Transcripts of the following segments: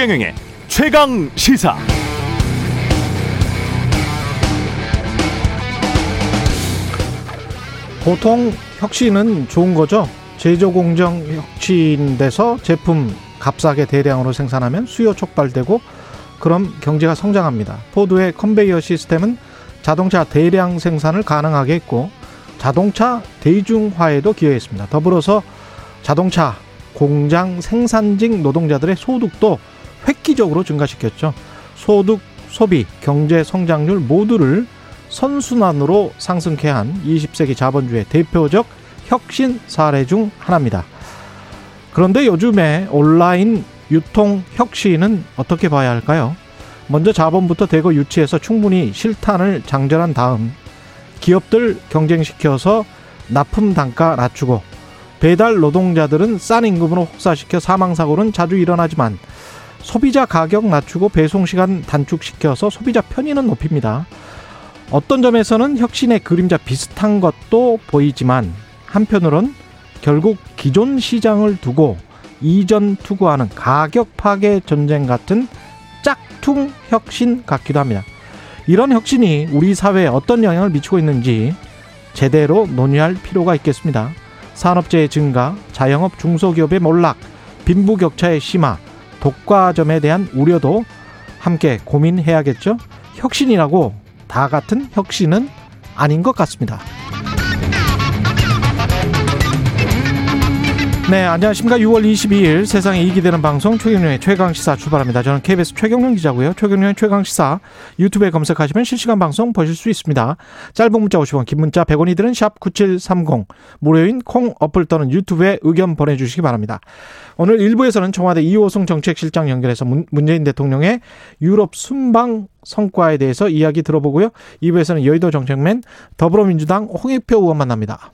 최경영의 최강 시사. 보통 혁신은 좋은 거죠. 제조 공정 혁신돼서 제품 값싸게 대량으로 생산하면 수요 촉발되고 그럼 경제가 성장합니다. 포드의 컨베이어 시스템은 자동차 대량 생산을 가능하게 했고 자동차 대중화에도 기여했습니다. 더불어서 자동차 공장 생산직 노동자들의 소득도 획기적으로 증가시켰죠. 소득, 소비, 경제 성장률 모두를 선순환으로 상승케 한 20세기 자본주의 대표적 혁신 사례 중 하나입니다. 그런데 요즘에 온라인 유통 혁신은 어떻게 봐야 할까요? 먼저 자본부터 대거 유치해서 충분히 실탄을 장전한 다음 기업들 경쟁시켜서 납품 단가 낮추고 배달 노동자들은 싼 임금으로 혹사시켜 사망사고는 자주 일어나지만 소비자 가격 낮추고 배송 시간 단축시켜서 소비자 편의는 높입니다. 어떤 점에서는 혁신의 그림자 비슷한 것도 보이지만 한편으론 결국 기존 시장을 두고 이전 투구하는 가격 파괴 전쟁 같은 짝퉁 혁신 같기도 합니다. 이런 혁신이 우리 사회에 어떤 영향을 미치고 있는지 제대로 논의할 필요가 있겠습니다. 산업재해 증가, 자영업 중소기업의 몰락, 빈부격차의 심화, 독과점에 대한 우려도 함께 고민해야겠죠. 혁신이라고 다 같은 혁신은 아닌 것 같습니다. 네, 안녕하십니까. 6월 22일 세상에 이익이 되는 방송 최경련의 최강시사 출발합니다. 저는 KBS 최경련 기자고요. 최경련의 최강시사 유튜브에 검색하시면 실시간 방송 보실 수 있습니다. 짧은 문자 50원, 긴 문자 100원이 드는 샵 9730 무료인 콩 어플 또는 유튜브에 의견 보내주시기 바랍니다. 오늘 1부에서는 청와대 이호승 정책실장 연결해서 문재인 대통령의 유럽 순방 성과에 대해서 이야기 들어보고요. 2부에서는 여의도 정책맨 더불어민주당 홍익표 의원 만납니다.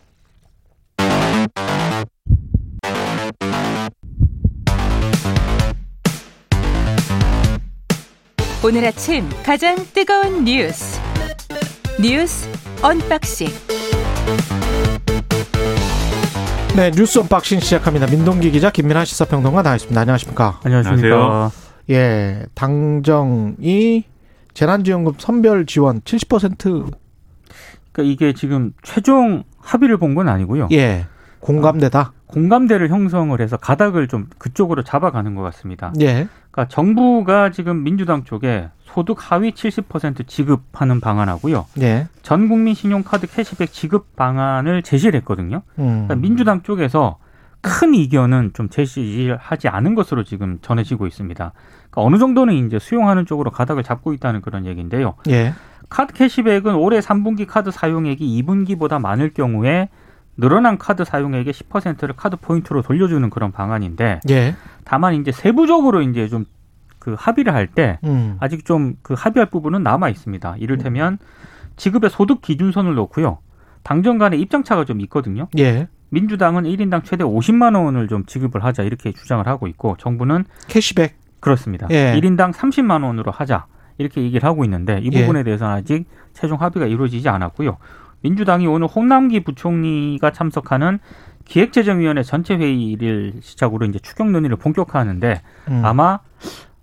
오늘 아침 가장 뜨거운 뉴스 뉴스 언박싱 네 뉴스 언박싱 시작합니다. 민동기 기자 김민아 시사평론가 나와있습니다. 안녕하십니까? 안녕하십니까? 예, 당정이 재난지원금 선별 지원 70% 그러니까 이게 지금 최종 합의를 본 건 아니고요. 예. 공감대다. 공감대를 형성을 해서 가닥을 좀 그쪽으로 잡아가는 것 같습니다. 예. 그러니까 정부가 지금 민주당 쪽에 소득 하위 70% 지급하는 방안하고요. 예. 전 국민 신용카드 캐시백 지급 방안을 제시를 했거든요. 음. 그러니까 민주당 쪽에서 큰 이견은 좀 제시하지 않은 것으로 지금 전해지고 있습니다. 그러니까 어느 정도는 이제 수용하는 쪽으로 가닥을 잡고 있다는 그런 얘기인데요. 예. 카드 캐시백은 올해 3분기 카드 사용액이 2분기보다 많을 경우에 늘어난 카드 사용액의 10%를 카드 포인트로 돌려주는 그런 방안인데 예. 다만 이제 세부적으로 이제 좀 그 합의를 할때 음. 아직 좀 그 합의할 부분은 남아 있습니다. 이를테면 지급의 소득 기준선을 놓고요. 당정 간의 입장차가 좀 있거든요. 예. 민주당은 1인당 최대 50만 원을 좀 지급을 하자 이렇게 주장을 하고 있고 정부는 캐시백 그렇습니다. 예. 1인당 30만 원으로 하자 이렇게 얘기를 하고 있는데 이 예. 부분에 대해서는 아직 최종 합의가 이루어지지 않았고요. 민주당이 오늘 홍남기 부총리가 참석하는 기획재정위원회 전체 회의를 시작으로 이제 추경 논의를 본격화하는데 음. 아마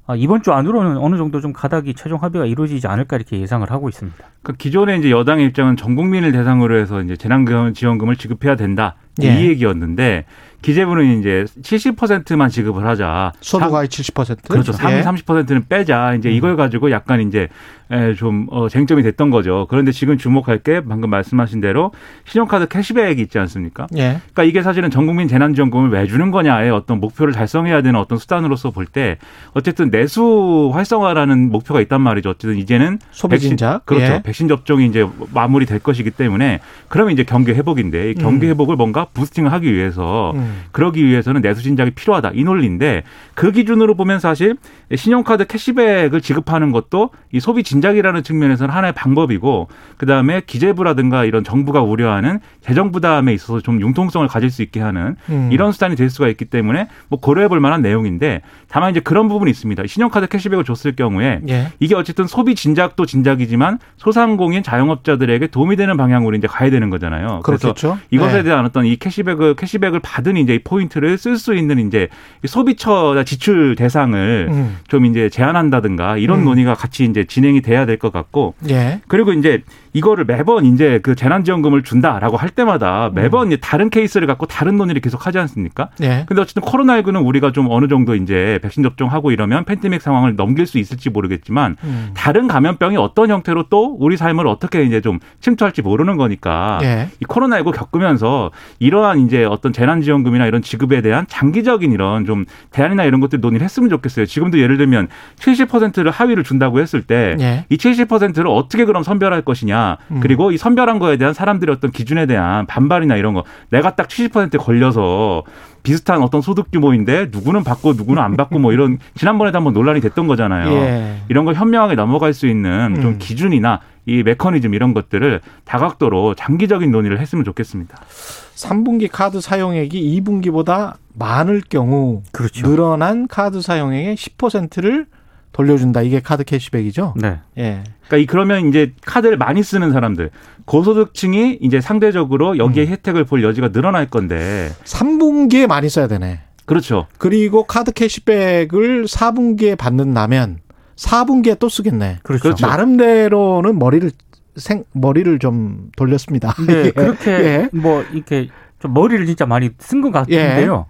아, 이번 주 안으로는 어느 정도 좀 가닥이 최종 합의가 이루어지지 않을까 이렇게 예상을 하고 있습니다. 그 기존의 이제 여당의 입장은 전 국민을 대상으로 해서 이제 재난지원금을 지급해야 된다 예. 이 얘기였는데 기재부는 이제 70%만 지급을 하자. 소득의 70%. 그렇죠. 상위 예. 30%는 빼자. 이제 이걸 가지고 약간 이제 에, 좀 어, 쟁점이 됐던 거죠. 그런데 지금 주목할 게 방금 말씀하신 대로 신용카드 캐시백이 있지 않습니까? 예. 그러니까 이게 사실은 전국민 재난지원금을 왜 주는 거냐의 어떤 목표를 달성해야 되는 어떤 수단으로서 볼 때 어쨌든 내수 활성화라는 목표가 있단 말이죠. 어쨌든 이제는 소비 백신-. 그렇죠. 예. 백신 접종이 이제 마무리될 것이기 때문에 그러면 이제 경기 회복인데 이 경기 음. 회복을 뭔가 부스팅을 하기 위해서 음. 그러기 위해서는 내수 진작이 필요하다 이 논리인데 그 기준으로 보면 사실 신용카드 캐시백을 지급하는 것도 이 소비 진작이라는 측면에서는 하나의 방법이고 그 다음에 기재부라든가 이런 정부가 우려하는 재정 부담에 있어서 좀 융통성을 가질 수 있게 하는 음. 이런 수단이 될 수가 있기 때문에 뭐 고려해 볼 만한 내용인데 다만 이제 그런 부분이 있습니다. 신용카드 캐시백을 줬을 경우에 예. 이게 어쨌든 소비 진작도 진작이지만 소상공인 자영업자들에게 도움이 되는 방향으로 이제 가야 되는 거잖아요. 그래서 그렇겠죠. 이것에 예. 대한 어떤 이 캐시백을 캐시백을 받은 이제 이 포인트를 쓸 수 있는 이제 소비처 지출 대상을 음. 좀 이제 제한한다든가 이런 음. 논의가 같이 이제 진행이 돼야 될 것 같고 예. 그리고 이제 이거를 매번 이제 그 재난지원금을 준다라고 할 때마다 매번 이제 다른 케이스를 갖고 다른 논의를 계속 하지 않습니까? 예. 근데 어쨌든 코로나19는 우리가 좀 어느 정도 이제 백신 접종하고 이러면 팬데믹 상황을 넘길 수 있을지 모르겠지만 음. 다른 감염병이 어떤 형태로 또 우리 삶을 어떻게 이제 좀 침투할지 모르는 거니까 예. 이 코로나19 겪으면서 이러한 이제 어떤 재난지원금이나 이런 지급에 대한 장기적인 이런 좀 대안이나 이런 것들 논의를 했으면 좋겠어요. 지금도 예를 들면 70%를 하위를 준다고 했을 때 예. 이 70%를 어떻게 그럼 선별할 것이냐 음. 그리고 이 선별한 거에 대한 사람들의 어떤 기준에 대한 반발이나 이런 거 내가 딱 70% 걸려서 비슷한 어떤 소득 규모인데 누구는 받고 누구는 안 받고 뭐 이런 지난번에도 한번 논란이 됐던 거잖아요. 예. 이런 걸 현명하게 넘어갈 수 있는 좀 음. 기준이나 이 메커니즘 이런 것들을 다각도로 장기적인 논의를 했으면 좋겠습니다. 3분기 카드 사용액이 2분기보다 많을 경우 그렇죠. 늘어난 카드 사용액의 10%를 돌려준다. 이게 카드 캐시백이죠. 네. 예. 그러니까 이 그러면 이제 카드를 많이 쓰는 사람들 고소득층이 이제 상대적으로 여기에 음. 혜택을 볼 여지가 늘어날 건데 3분기에 많이 써야 되네. 그렇죠. 그리고 카드 캐시백을 4분기에 받는다면 4분기에 또 쓰겠네. 그렇죠. 그렇죠. 나름대로는 머리를 생 머리를 좀 돌렸습니다. 근데 예. 그렇게 예. 뭐 이렇게 좀 머리를 진짜 많이 쓴 것 같은데요.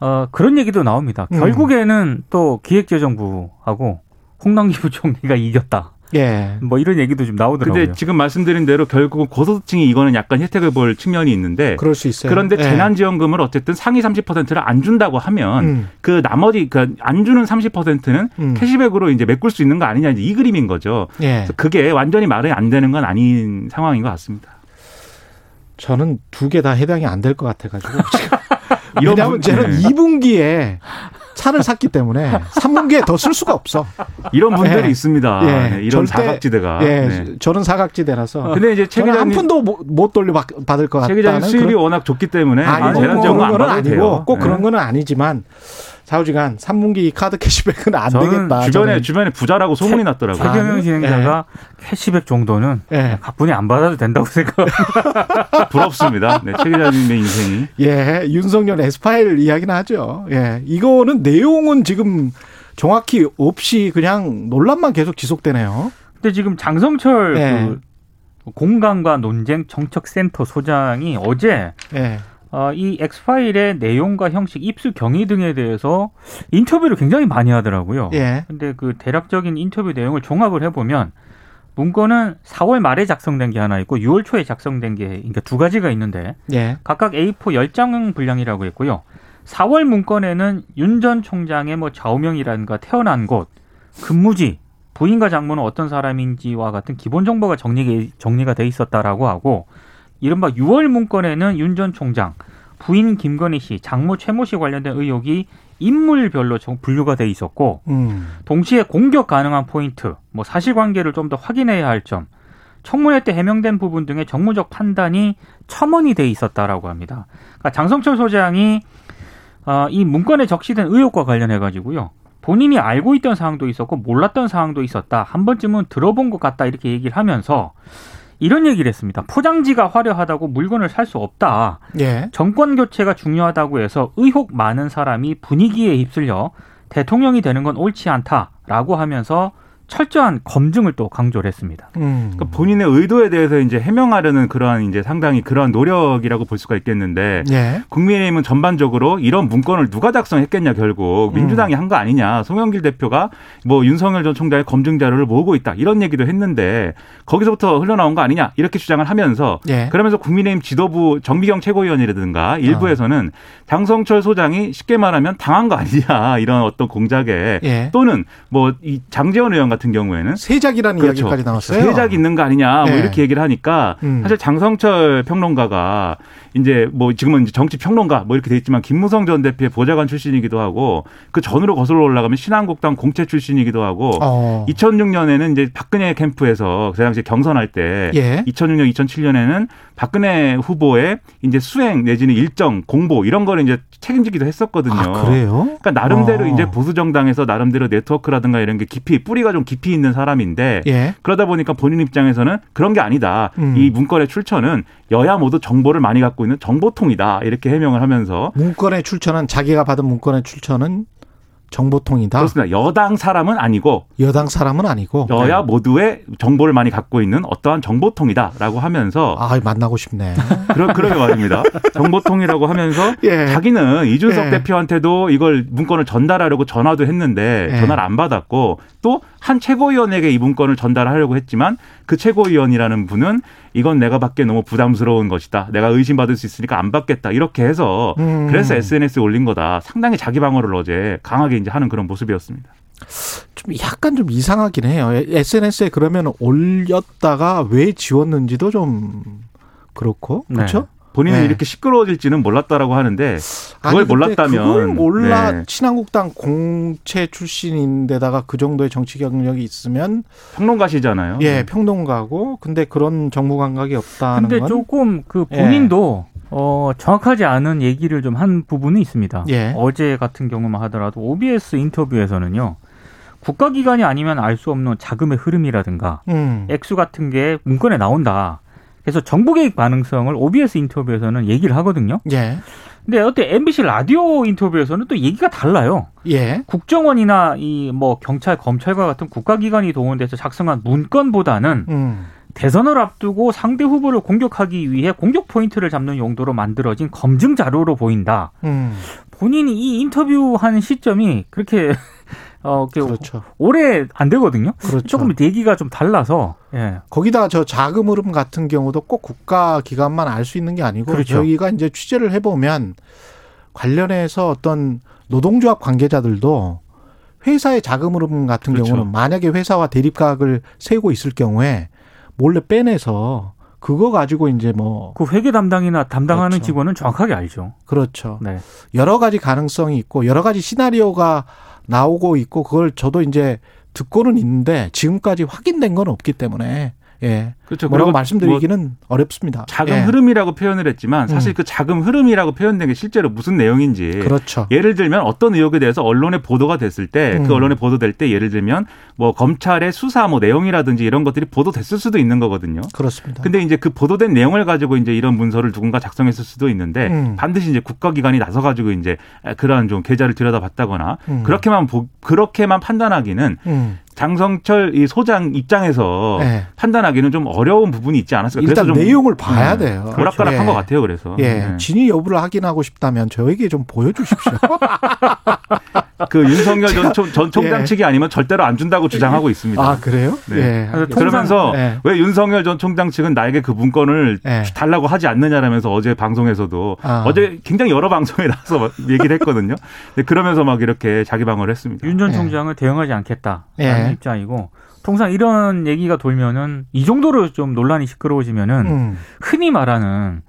어, 그런 얘기도 나옵니다. 음. 결국에는 또 기획재정부하고 홍남기 부총리가 이겼다. 예. 뭐 이런 얘기도 좀 나오더라고요. 근데 지금 말씀드린 대로 결국은 고소득층이 이거는 약간 혜택을 볼 측면이 있는데 그럴 수 있어요. 그런데 예. 재난지원금을 어쨌든 상위 30%를 안 준다고 하면 음. 그 나머지 그안 주는 30%는 음. 캐시백으로 이제 메꿀 수 있는 거 아니냐 이제 이 그림인 거죠. 예. 그래서 그게 완전히 말이 안 되는 건 아닌 상황인 것 같습니다. 저는 두 개 다 해당이 안 될 것 같아가지고. 이런 왜냐하면 분- 저는 네. 2분기에 차를 샀기 때문에 3분기에 더 쓸 수가 없어. 이런 분들이 예. 있습니다. 예. 네, 이런 절대- 사각지대가. 예, 네. 저는 사각지대라서. 근데 이제 최 저는 한 기자님 푼도 못, 못 돌려 받- 받을 것최 같다는 기자님 수입이 그런- 워낙 좋기 때문에 아니, 뭐 재난지원금 그런 안 받아도 아니고. 꼭 네. 그런 거는 아니지만 사후지간 3분기 카드 캐시백은 안 되겠다. 주변에 저는. 주변에 부자라고 소문이 났더라고요. 최경영 진행자가 캐시백 정도는 예. 가뿐히 안 받아도 된다고 생각합니다. 부럽습니다. 네, 최 기자님의 인생이. 예, 윤석열 에스파일 이야기는 하죠. 예, 이거는 내용은 지금 정확히 없이 그냥 논란만 계속 지속되네요. 근데 지금 장성철 예. 그 공간과 논쟁 정책센터 소장이 어제 예, 어, 이 엑스파일의 내용과 형식, 입수 경위 등에 대해서 인터뷰를 굉장히 많이 하더라고요. 예, 근데 그 대략적인 인터뷰 내용을 종합을 해보면 문건은 4월 말에 작성된 게 하나 있고 6월 초에 작성된 게 그러니까 두 가지가 있는데 예, 각각 A4 10장 분량이라고 했고요. 4월 문건에는 윤 전 총장의 뭐 좌우명이라든가 태어난 곳, 근무지, 부인과 장모는 어떤 사람인지와 같은 기본 정보가 정리, 정리가 돼 있었다라고 하고 이른바 6월 문건에는 윤 전 총장, 부인 김건희 씨, 장모 최모 씨 관련된 의혹이 인물별로 정- 분류가 돼 있었고 음, 동시에 공격 가능한 포인트, 뭐 사실관계를 좀 더 확인해야 할 점, 청문회 때 해명된 부분 등의 정무적 판단이 첨언이 돼 있었다라고 합니다. 그러니까 장성철 소장이 어, 이 문건에 적시된 의혹과 관련해 가지고요. 본인이 알고 있던 사항도 있었고 몰랐던 사항도 있었다. 한 번쯤은 들어본 것 같다 이렇게 얘기를 하면서 이런 얘기를 했습니다. 포장지가 화려하다고 물건을 살 수 없다. 예, 정권 교체가 중요하다고 해서 의혹 많은 사람이 분위기에 휩쓸려 대통령이 되는 건 옳지 않다라고 하면서 철저한 검증을 또 강조를 했습니다. 음, 그러니까 본인의 의도에 대해서 이제 해명하려는 그러한 이제 상당히 그러한 노력이라고 볼 수가 있겠는데 예, 국민의힘은 전반적으로 이런 문건을 누가 작성했겠냐 결국. 음. 민주당이 한 거 아니냐. 송영길 대표가 뭐 윤석열 전 총장의 검증 자료를 모으고 있다. 이런 얘기도 했는데 거기서부터 흘러나온 거 아니냐. 이렇게 주장을 하면서 예, 그러면서 국민의힘 지도부 정비경 최고위원이라든가 일부에서는 장성철 소장이 쉽게 말하면 당한 거 아니냐. 이런 어떤 공작에 예. 또는 뭐 이 장재원 의원 같은 경우에는 세작이라는 그렇죠. 이야기까지 나왔어요. 세작 있는 거 아니냐 뭐 예. 이렇게 얘기를 하니까 음. 사실 장성철 평론가가 이제 뭐 지금은 이제 정치 평론가 뭐 이렇게 돼 있지만 김무성 전 대표의 보좌관 출신이기도 하고 그 전으로 거슬러 올라가면 신한국당 공채 출신이기도 하고 어, 2006년에는 이제 박근혜 캠프에서 그 당시 경선할 때 예. 2006년 2007년에는 박근혜 후보의 이제 수행 내지는 일정 공보 이런 거를 이제 책임지기도 했었거든요. 아, 그래요? 그러니까 나름대로 어. 이제 보수 정당에서 나름대로 네트워크라든가 이런 게 깊이 뿌리가 좀좀 깊이 있는 사람인데 예. 그러다 보니까 본인 입장에서는 그런 게 아니다. 음. 이 문건의 출처는 여야 모두 정보를 많이 갖고 있는 정보통이다. 이렇게 해명을 하면서 문건의 출처는 자기가 받은 문건의 출처는 정보통이다. 그렇습니다. 여당 사람은 아니고 여당 사람은 아니고. 여야 모두의 정보를 많이 갖고 있는 어떠한 정보통이다라고 하면서 아, 만나고 싶네. 그러, 그러게 말입니다. 정보통이라고 하면서 예. 자기는 이준석 예. 대표한테도 이걸 문건을 전달하려고 전화도 했는데 예. 전화를 안 받았고 또 한 최고위원에게 이 문건을 전달하려고 했지만 그 최고위원이라는 분은 이건 내가 받기에 너무 부담스러운 것이다. 내가 의심받을 수 있으니까 안 받겠다. 이렇게 해서 음. 그래서 SNS에 올린 거다. 상당히 자기 방어를 어제 강하게 이제 하는 그런 모습이었습니다. 좀 약간 좀 이상하긴 해요. SNS에 그러면 올렸다가 왜 지웠는지도 좀 그렇고 네. 그렇죠? 본인이 네. 이렇게 시끄러워질지는 몰랐다라고 하는데 그걸 아니, 몰랐다면 그걸 몰라 네. 친한국당 공채 출신인데다가 그 정도의 정치 경력이 있으면 평론가시잖아요. 예 평론가고 근데 그런 정무 감각이 없다는 근데 건 조금 그 예. 본인도 어, 정확하지 않은 얘기를 좀 한 부분이 있습니다. 예. 어제 같은 경우만 하더라도 OBS 인터뷰에서는요. 국가기관이 아니면 알 수 없는 자금의 흐름이라든가 음. 액수 같은 게 문건에 나온다. 그래서 정부 개입 가능성을 OBS 인터뷰에서는 얘기를 하거든요. 예. 근데 어때 MBC 라디오 인터뷰에서는 또 얘기가 달라요. 예. 국정원이나 이 뭐 경찰, 검찰과 같은 국가기관이 동원돼서 작성한 문건보다는 음. 대선을 앞두고 상대 후보를 공격하기 위해 공격 포인트를 잡는 용도로 만들어진 검증 자료로 보인다. 음. 본인이 이 인터뷰한 시점이 그렇게 어 이렇게 그렇죠. 오래 안 되거든요. 그렇죠. 조금 얘기가 좀 달라서 예. 거기다 저 자금 흐름 같은 경우도 꼭 국가 기관만 알 수 있는 게 아니고 그렇죠. 저희가 이제 취재를 해보면 관련해서 어떤 노동조합 관계자들도 회사의 자금 흐름 같은 그렇죠. 경우는 만약에 회사와 대립각을 세우고 있을 경우에 몰래 빼내서 그거 가지고 이제 뭐 그 회계 담당이나 담당하는 그렇죠. 직원은 정확하게 알죠. 그렇죠. 네. 여러 가지 가능성이 있고 여러 가지 시나리오가 나오고 있고 그걸 저도 이제 듣고는 있는데 지금까지 확인된 건 없기 때문에 예. 그렇죠. 뭐라고 말씀드리기는 어렵습니다. 자금 예. 흐름이라고 표현을 했지만 사실 음. 그 자금 흐름이라고 표현된 게 실제로 무슨 내용인지 그렇죠. 예를 들면 어떤 의혹에 대해서 언론에 보도가 됐을 때그 음. 언론에 보도될 때 예를 들면 뭐 검찰의 수사 뭐 내용이라든지 이런 것들이 보도됐을 수도 있는 거거든요. 그렇습니다. 근데 이제 그 보도된 내용을 가지고 이제 이런 문서를 누군가 작성했을 수도 있는데 음. 반드시 이제 국가기관이 나서 가지고 이제 그러한 좀 계좌를 들여다봤다거나 음. 그렇게만 보, 그렇게만 판단하기는 음. 장성철 이 소장 입장에서 네. 판단하기는 좀 어려운 부분이 있지 않았을까. 일단 그래서 좀 내용을 봐야 음, 돼요. 오락가락한 예. 것 같아요. 그래서 예, 네. 진위 여부를 확인하고 싶다면 저에게 좀 보여주십시오. 그 윤석열 전, 총- 전 총장 예. 측이 아니면 절대로 안 준다고 주장하고 있습니다. 아 그래요? 네. 예. 그러면서 예. 왜 윤석열 전 총장 측은 나에게 그 문건을 예. 달라고 하지 않느냐라면서 어제 방송에서도 아. 어제 굉장히 여러 방송에 나와서 막 얘기를 했거든요. 그러면서 막 이렇게 자기 방어를 했습니다. 윤전 예. 총장을 대응하지 않겠다라는 예. 입장이고 통상 이런 얘기가 돌면은 이 정도로 좀 논란이 시끄러워지면은 음, 흔히 말하는 어,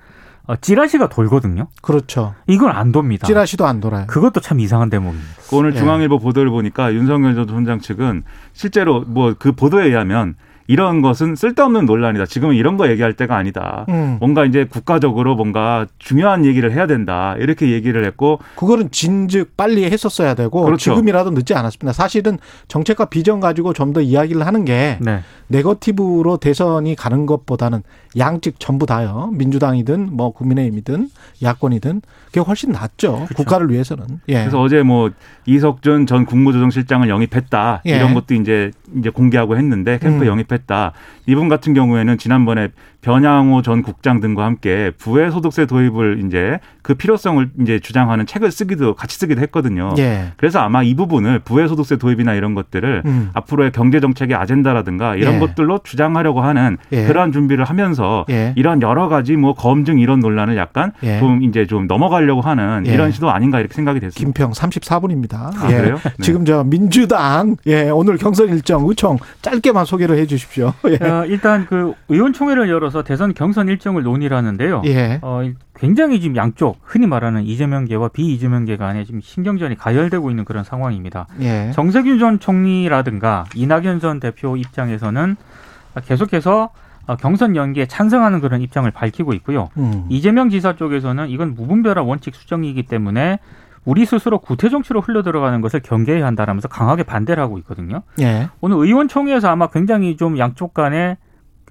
찌라시가 돌거든요. 그렇죠. 이건 안 돕니다. 찌라시도 안 돌아요. 그것도 참 이상한 대목입니다. 오늘 예. 중앙일보 보도를 보니까 윤석열 전 총장 측은 실제로 뭐 그 보도에 의하면 이런 것은 쓸데없는 논란이다. 지금은 이런 거 얘기할 때가 아니다. 음, 뭔가 이제 국가적으로 뭔가 중요한 얘기를 해야 된다. 이렇게 얘기를 했고 그거는 진즉 빨리 했었어야 되고 그렇죠. 지금이라도 늦지 않았습니다. 사실은 정책과 비전 가지고 좀 더 이야기를 하는 게 네. 네거티브로 대선이 가는 것보다는 양측 전부 다요. 민주당이든 뭐 국민의힘이든 야권이든 그게 훨씬 낫죠. 국가를 위해서는. 예. 그래서 어제 뭐 이석준 전 국무조정실장을 영입했다 예. 이런 것도 이제 이제 공개하고 했는데 캠프 음. 영입했 다. 이분 같은 경우에는 지난번에 변양호 전 국장 등과 함께 부의 소득세 도입을 이제 그 필요성을 이제 주장하는 책을 쓰기도 같이 쓰기도 했거든요. 예. 그래서 아마 이 부분을 부의 소득세 도입이나 이런 것들을 음. 앞으로의 경제 정책의 아젠다라든가 이런 예. 것들로 주장하려고 하는 예. 그러한 준비를 하면서 예. 이런 여러 가지 뭐 검증 이런 논란을 약간 예. 좀 이제 좀 넘어가려고 하는 예. 이런 시도 아닌가 이렇게 생각이 됐습니다. 김평 34분입니다. 아, 그래요? 네. 지금 저 민주당 예, 오늘 경선 일정 의총 짧게만 소개를 해 주십시오. 예. 어, 일단 그 의원총회를 열어서 대선 경선 일정을 논의를 하는데요. 예. 어, 굉장히 지금 양쪽 흔히 말하는 이재명계와 비이재명계 간에 지금 신경전이 가열되고 있는 그런 상황입니다. 예. 정세균 전 총리라든가 이낙연 전 대표 입장에서는 계속해서 어, 경선 연기에 찬성하는 그런 입장을 밝히고 있고요. 음. 이재명 지사 쪽에서는 이건 무분별한 원칙 수정이기 때문에 우리 스스로 구태 정치로 흘러 들어가는 것을 경계해야 한다라면서 강하게 반대를 하고 있거든요. 예. 오늘 의원총회에서 아마 굉장히 좀 양쪽 간에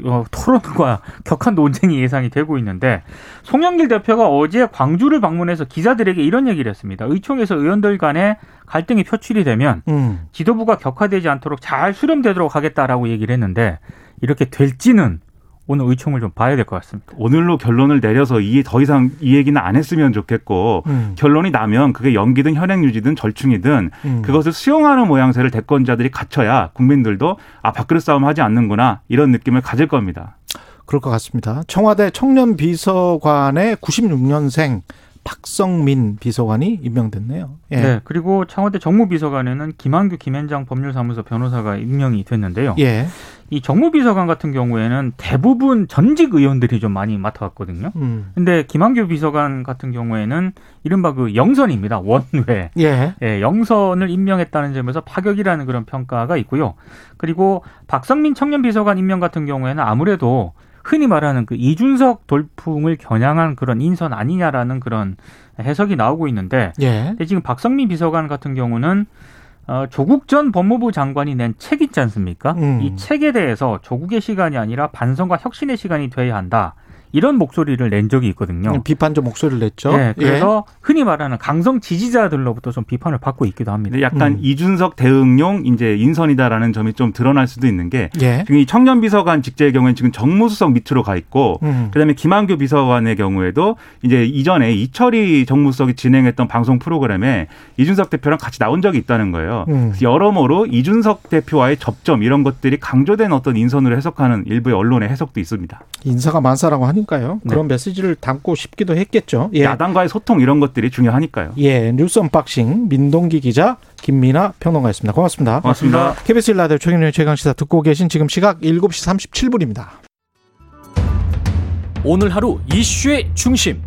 어, 토론과 격한 논쟁이 예상이 되고 있는데 송영길 대표가 어제 광주를 방문해서 기자들에게 이런 얘기를 했습니다. 의총에서 의원들 간에 갈등이 표출이 되면 음. 지도부가 격화되지 않도록 잘 수렴되도록 하겠다라고 얘기를 했는데 이렇게 될지는 오늘 의총을 좀 봐야 될 것 같습니다. 오늘로 결론을 내려서 이 더 이상 이 얘기는 안 했으면 좋겠고 음. 결론이 나면 그게 연기든 현행 유지든 절충이든 음. 그것을 수용하는 모양새를 대권자들이 갖춰야 국민들도 아 밥그릇 싸움 하지 않는구나 이런 느낌을 가질 겁니다. 그럴 것 같습니다. 청와대 청년 비서관의 96년생 박성민 비서관이 임명됐네요. 예. 네. 그리고 청와대 정무비서관에는 김한규 김현장 법률사무소 변호사가 임명이 됐는데요. 예. 이 정무비서관 같은 경우에는 대부분 전직 의원들이 좀 많이 맡아왔거든요. 음. 근데 김한규 비서관 같은 경우에는 이른바 그 영선입니다. 원외. 예. 예, 영선을 임명했다는 점에서 파격이라는 그런 평가가 있고요. 그리고 박성민 청년 비서관 임명 같은 경우에는 아무래도 흔히 말하는 그 이준석 돌풍을 겨냥한 그런 인선 아니냐라는 그런 해석이 나오고 있는데 예. 지금 박성민 비서관 같은 경우는 어, 조국 전 법무부 장관이 낸 책 있지 않습니까? 음. 이 책에 대해서 조국의 시간이 아니라 반성과 혁신의 시간이 돼야 한다. 이런 목소리를 낸 적이 있거든요. 비판적 목소리를 냈죠. 네, 그래서 흔히 말하는 강성 지지자들로부터 좀 비판을 받고 있기도 합니다. 약간 음. 이준석 대응용 이제 인선이다라는 점이 좀 드러날 수도 있는 게 예. 지금 이 청년 비서관 직제의 경우에는 지금 정무수석 밑으로 가 있고 음. 그다음에 김한규 비서관의 경우에도 이제 이전에 이철희 정무수석이 진행했던 방송 프로그램에 이준석 대표랑 같이 나온 적이 있다는 거예요. 음. 여러모로 이준석 대표와의 접점 이런 것들이 강조된 어떤 인선으로 해석하는 일부의 언론의 해석도 있습니다. 인사가 만사라고 하니 까요. 네. 그런 메시지를 담고 싶기도 했겠죠. 예. 야당과의 소통 이런 것들이 중요하니까요. 예. 뉴스 unboxing 민동기 기자 김민아 평론가였습니다. 고맙습니다. 고맙습니다. KBS 라디오 최경영의 최강시사 듣고 계신 지금 시각 7시 37분입니다. 오늘 하루 이슈의 중심.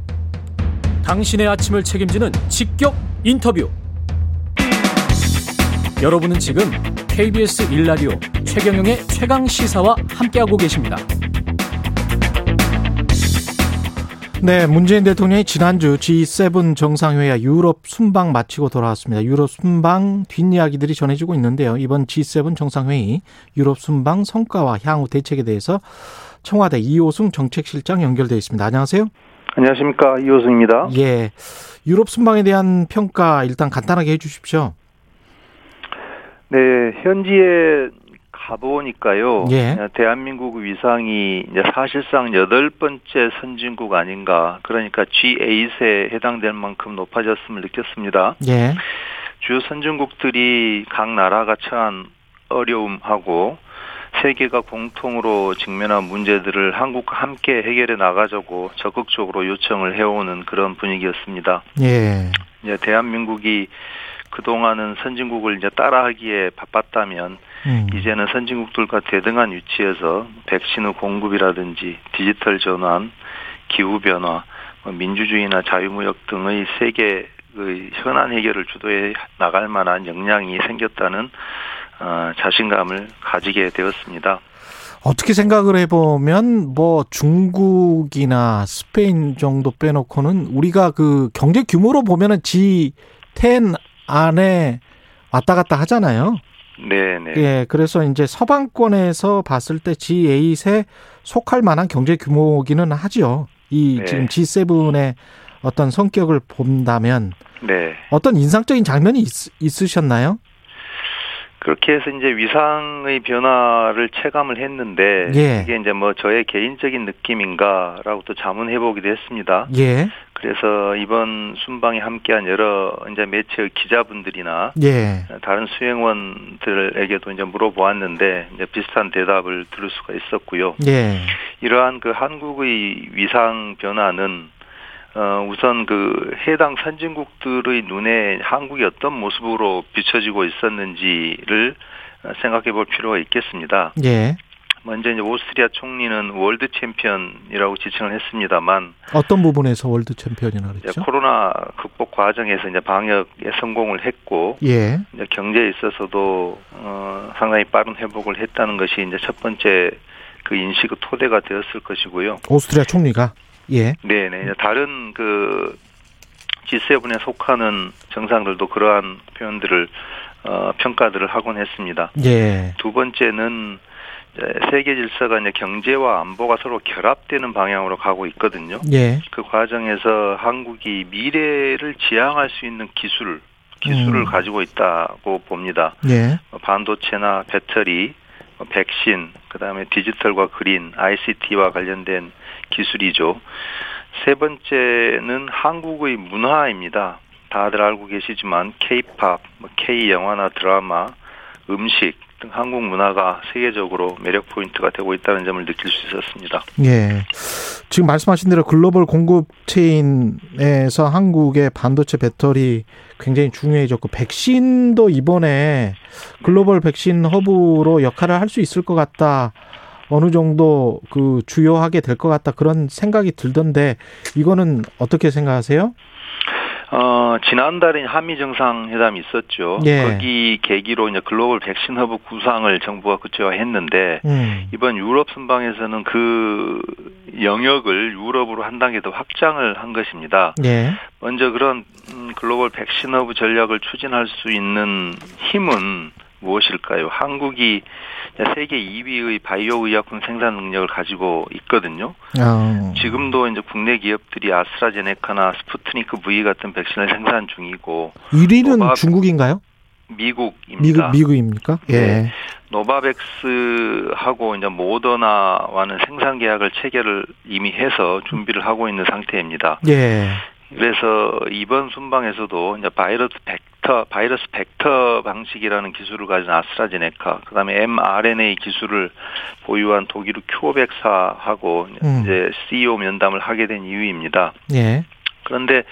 당신의 아침을 책임지는 직격 인터뷰. 여러분은 지금 KBS 일라디오 최경영의 최강 시사와 함께하고 계십니다. 네, 문재인 대통령이 지난주 G7 정상회의 유럽 순방 마치고 돌아왔습니다. 유럽 순방 뒷이야기들이 전해지고 있는데요. 이번 G7 정상회의 유럽 순방 성과와 향후 대책에 대해서 청와대 이호승 정책실장 연결돼 있습니다. 안녕하세요. 안녕하십니까 이호승입니다. 예. 유럽 순방에 대한 평가 일단 간단하게 해 주십시오. 네 현지에 가보니까요. 예. 대한민국 위상이 이제 사실상 여덟 번째 선진국 아닌가. 그러니까 G8에 해당될 만큼 높아졌음을 느꼈습니다. 예. 주요 선진국들이 각 나라가 처한 어려움하고 세계가 공통으로 직면한 문제들을 한국과 함께 해결해 나가자고 적극적으로 요청을 해오는 그런 분위기였습니다. 예. 이제 대한민국이 그동안은 선진국을 이제 따라하기에 바빴다면 음. 이제는 선진국들과 대등한 위치에서 백신의 공급이라든지 디지털 전환, 기후 변화, 뭐 민주주의나 자유무역 등의 세계 의 현안 해결을 주도해 나갈 만한 역량이 생겼다는 어, 자신감을 가지게 되었습니다. 어떻게 생각을 해보면 뭐 중국이나 스페인 정도 빼놓고는 우리가 그 경제 규모로 보면은 G10 안에 왔다 갔다 하잖아요. 네, 네. 예, 그래서 이제 서방권에서 봤을 때 G8에 속할 만한 경제 규모기는 하지요. 이 네. 지금 G7의 어떤 성격을 본다면 네. 어떤 인상적인 장면이 있, 있으셨나요? 그렇게 해서 이제 위상의 변화를 체감을 했는데 예. 이게 이제 뭐 저의 개인적인 느낌인가라고 또 자문해 보기도 했습니다. 예, 그래서 이번 순방에 함께한 여러 이제 매체의 기자분들이나 예, 다른 수행원들에게도 이제 물어보았는데 이제 비슷한 대답을 들을 수가 있었고요. 예, 이러한 그 한국의 위상 변화는 어 우선 그 해당 선진국들의 눈에 한국이 어떤 모습으로 비춰지고 있었는지를 생각해 볼 필요가 있겠습니다. 예. 먼저 이제 오스트리아 총리는 world champion이라고 지칭을 했습니다만 어떤 부분에서 world champion이라 이제 그랬죠? 코로나 극복 과정에서 이제 방역에 성공을 했고 예, 이제 경제에 있어서도 어 상당히 빠른 회복을 했다는 것이 이제 첫 번째 그 인식의 토대가 되었을 것이고요. 오스트리아 총리가 예, 네네. 다른 그 G7에 속하는 정상들도 그러한 표현들을 어, 평가들을 하곤 했습니다. 예. 두 번째는 세계 질서가 이제 경제와 안보가 서로 결합되는 방향으로 가고 있거든요. 예. 그 과정에서 한국이 미래를 지향할 수 있는 기술, 기술을 음. 가지고 있다고 봅니다. 예. 뭐 반도체나 배터리, 뭐 백신, 그다음에 디지털과 그린, ICT와 관련된 기술이죠. 세 번째는 한국의 문화입니다. 다들 알고 계시지만 K-팝, 뭐 K 영화나 드라마, 음식 등 한국 문화가 세계적으로 매력 포인트가 되고 있다는 점을 느낄 수 있었습니다. 예. 지금 말씀하신 대로 글로벌 공급 체인에서 한국의 반도체 배터리 굉장히 중요해졌고 백신도 이번에 글로벌 백신 허브로 역할을 할 수 있을 것 같다. 어느 정도 그 주요하게 될 것 같다 그런 생각이 들던데 이거는 어떻게 생각하세요? 어, 지난달에 한미 정상회담이 있었죠. 예. 거기 계기로 이제 글로벌 백신 허브 구상을 정부가 구체화했는데 음. 이번 유럽 순방에서는 그 영역을 유럽으로 한 단계 더 확장을 한 것입니다. 예. 먼저 그런 음, 글로벌 백신 허브 전략을 추진할 수 있는 힘은 무엇일까요? 한국이 세계 2위의 바이오 의약품 생산 능력을 가지고 있거든요. 어. 지금도 이제 국내 기업들이 아스트라제네카나 스푸트니크 V 같은 백신을 생산 중이고 1위는 노바- 중국인가요? 미국입니다. 미국 미국 입니까? 예. 네. 노바백스하고 이제 모더나와는 생산 계약을 체결을 이미 해서 준비를 하고 있는 상태입니다. 예. 그래서 이번 순방에서도 이제 바이러스 벡터, 바이러스 벡터 방식이라는 기술을 가진 아스트라제네카, 그다음에 mRNA 기술을 보유한 독일의 큐어백사하고 음. 이제 CEO 면담을 하게 된 이유입니다. 예. 그런데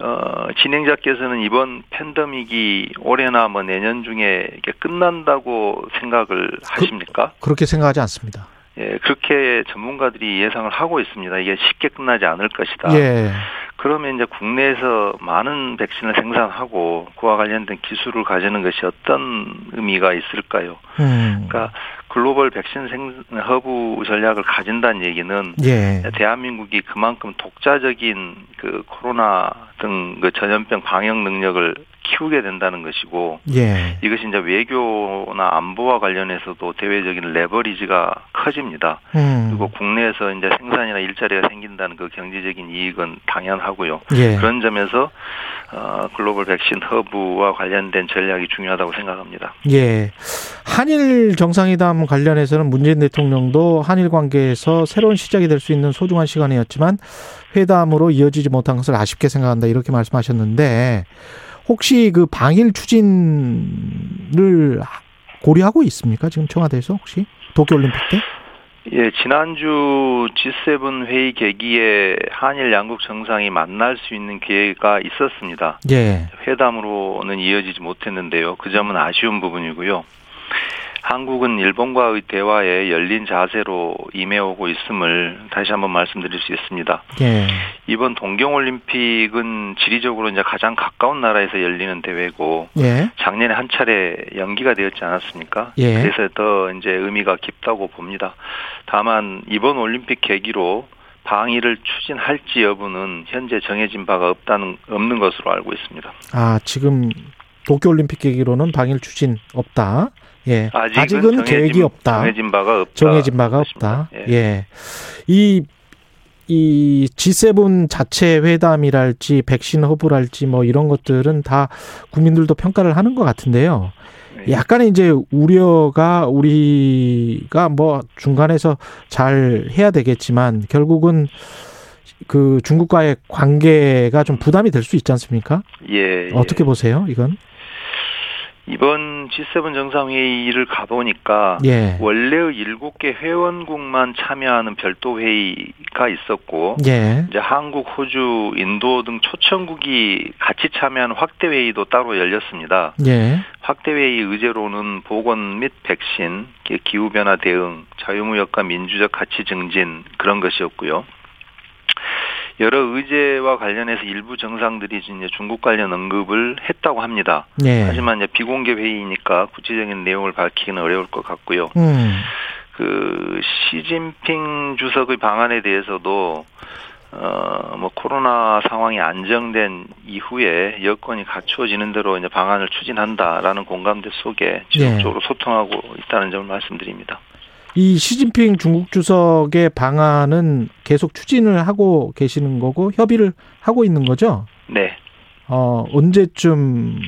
어, 진행자께서는 이번 팬데믹이 올해나 뭐 내년 중에 이게 끝난다고 생각을 하십니까? 그렇게 생각하지 않습니다. 예, 그렇게 전문가들이 예상을 하고 있습니다. 이게 쉽게 끝나지 않을 것이다. 예. 그러면 이제 국내에서 많은 백신을 생산하고 그와 관련된 기술을 가지는 것이 어떤 의미가 있을까요? 음. 그러니까 글로벌 백신 생 허브 전략을 가진다는 얘기는 예. 대한민국이 그만큼 독자적인 그 코로나 등 그 전염병 방역 능력을 키우게 된다는 것이고 예. 이것이 이제 외교나 안보와 관련해서도 대외적인 leverage가 커집니다. 음. 그리고 국내에서 이제 생산이나 일자리가 생긴다는 그 경제적인 이익은 당연하고요. 예. 그런 점에서 어, 글로벌 백신 허브와 관련된 전략이 중요하다고 생각합니다. 예. 한일 정상회담 관련해서는 문재인 대통령도 한일 관계에서 새로운 시작이 될 수 있는 소중한 시간이었지만 회담으로 이어지지 못한 것을 아쉽게 생각한다 이렇게 말씀하셨는데 혹시 그 방일 추진을 고려하고 있습니까? 지금 청와대에서 혹시 도쿄올림픽 때? 예, 지난주 G7 회의 계기에 한일 양국 정상이 만날 수 있는 기회가 있었습니다. 예. 회담으로는 이어지지 못했는데요. 그 점은 아쉬운 부분이고요. 한국은 일본과의 대화에 열린 자세로 임해오고 있음을 다시 한번 말씀드릴 수 있습니다. 예. 이번 동경올림픽은 지리적으로 이제 가장 가까운 나라에서 열리는 대회고 예. 작년에 한 차례 연기가 되었지 않았습니까? 예. 그래서 더 이제 의미가 깊다고 봅니다. 다만 이번 올림픽 계기로 방위를 추진할지 여부는 현재 정해진 바가 없다는 없는 것으로 알고 있습니다. 아, 지금 도쿄올림픽 계기로는 방일 추진 없다. 예. 아직은, 아직은 계획이 없다. 정해진 바가 없다. 정해진 바가. 없다. 예. 이, 이 G7 자체 회담이랄지 백신 허브랄지 뭐 이런 것들은 다 국민들도 평가를 하는 것 같은데요. 네. 약간의 이제 우려가 우리가 뭐 중간에서 잘 해야 되겠지만 결국은 그 중국과의 관계가 좀 부담이 될 수 있지 않습니까? 예, 예. 어떻게 보세요, 이건? 이번 G7 정상회의를 가보니까 예. 원래의 일곱 개 회원국만 참여하는 별도 회의가 있었고 예. 이제 한국, 호주, 인도 등 초청국이 같이 참여하는 확대 회의도 따로 열렸습니다. 예. 확대 회의 의제로는 보건 및 백신, 기후 변화 대응, 자유무역과 민주적 가치 증진 그런 것이었고요. 여러 의제와 관련해서 일부 정상들이 이제 중국 관련 언급을 했다고 합니다. 예. 하지만 이제 비공개 회의니까 구체적인 내용을 밝히기는 어려울 것 같고요. 음. 그 시진핑 주석의 방안에 대해서도 어, 뭐 코로나 상황이 안정된 이후에 여건이 갖추어지는 대로 이제 방안을 추진한다라는 공감대 속에 지속적으로 소통하고 있다는 점을 말씀드립니다. 이 시진핑 중국 주석의 방안은 계속 추진을 하고 계시는 거고 협의를 하고 있는 거죠? 네. 어, 언제쯤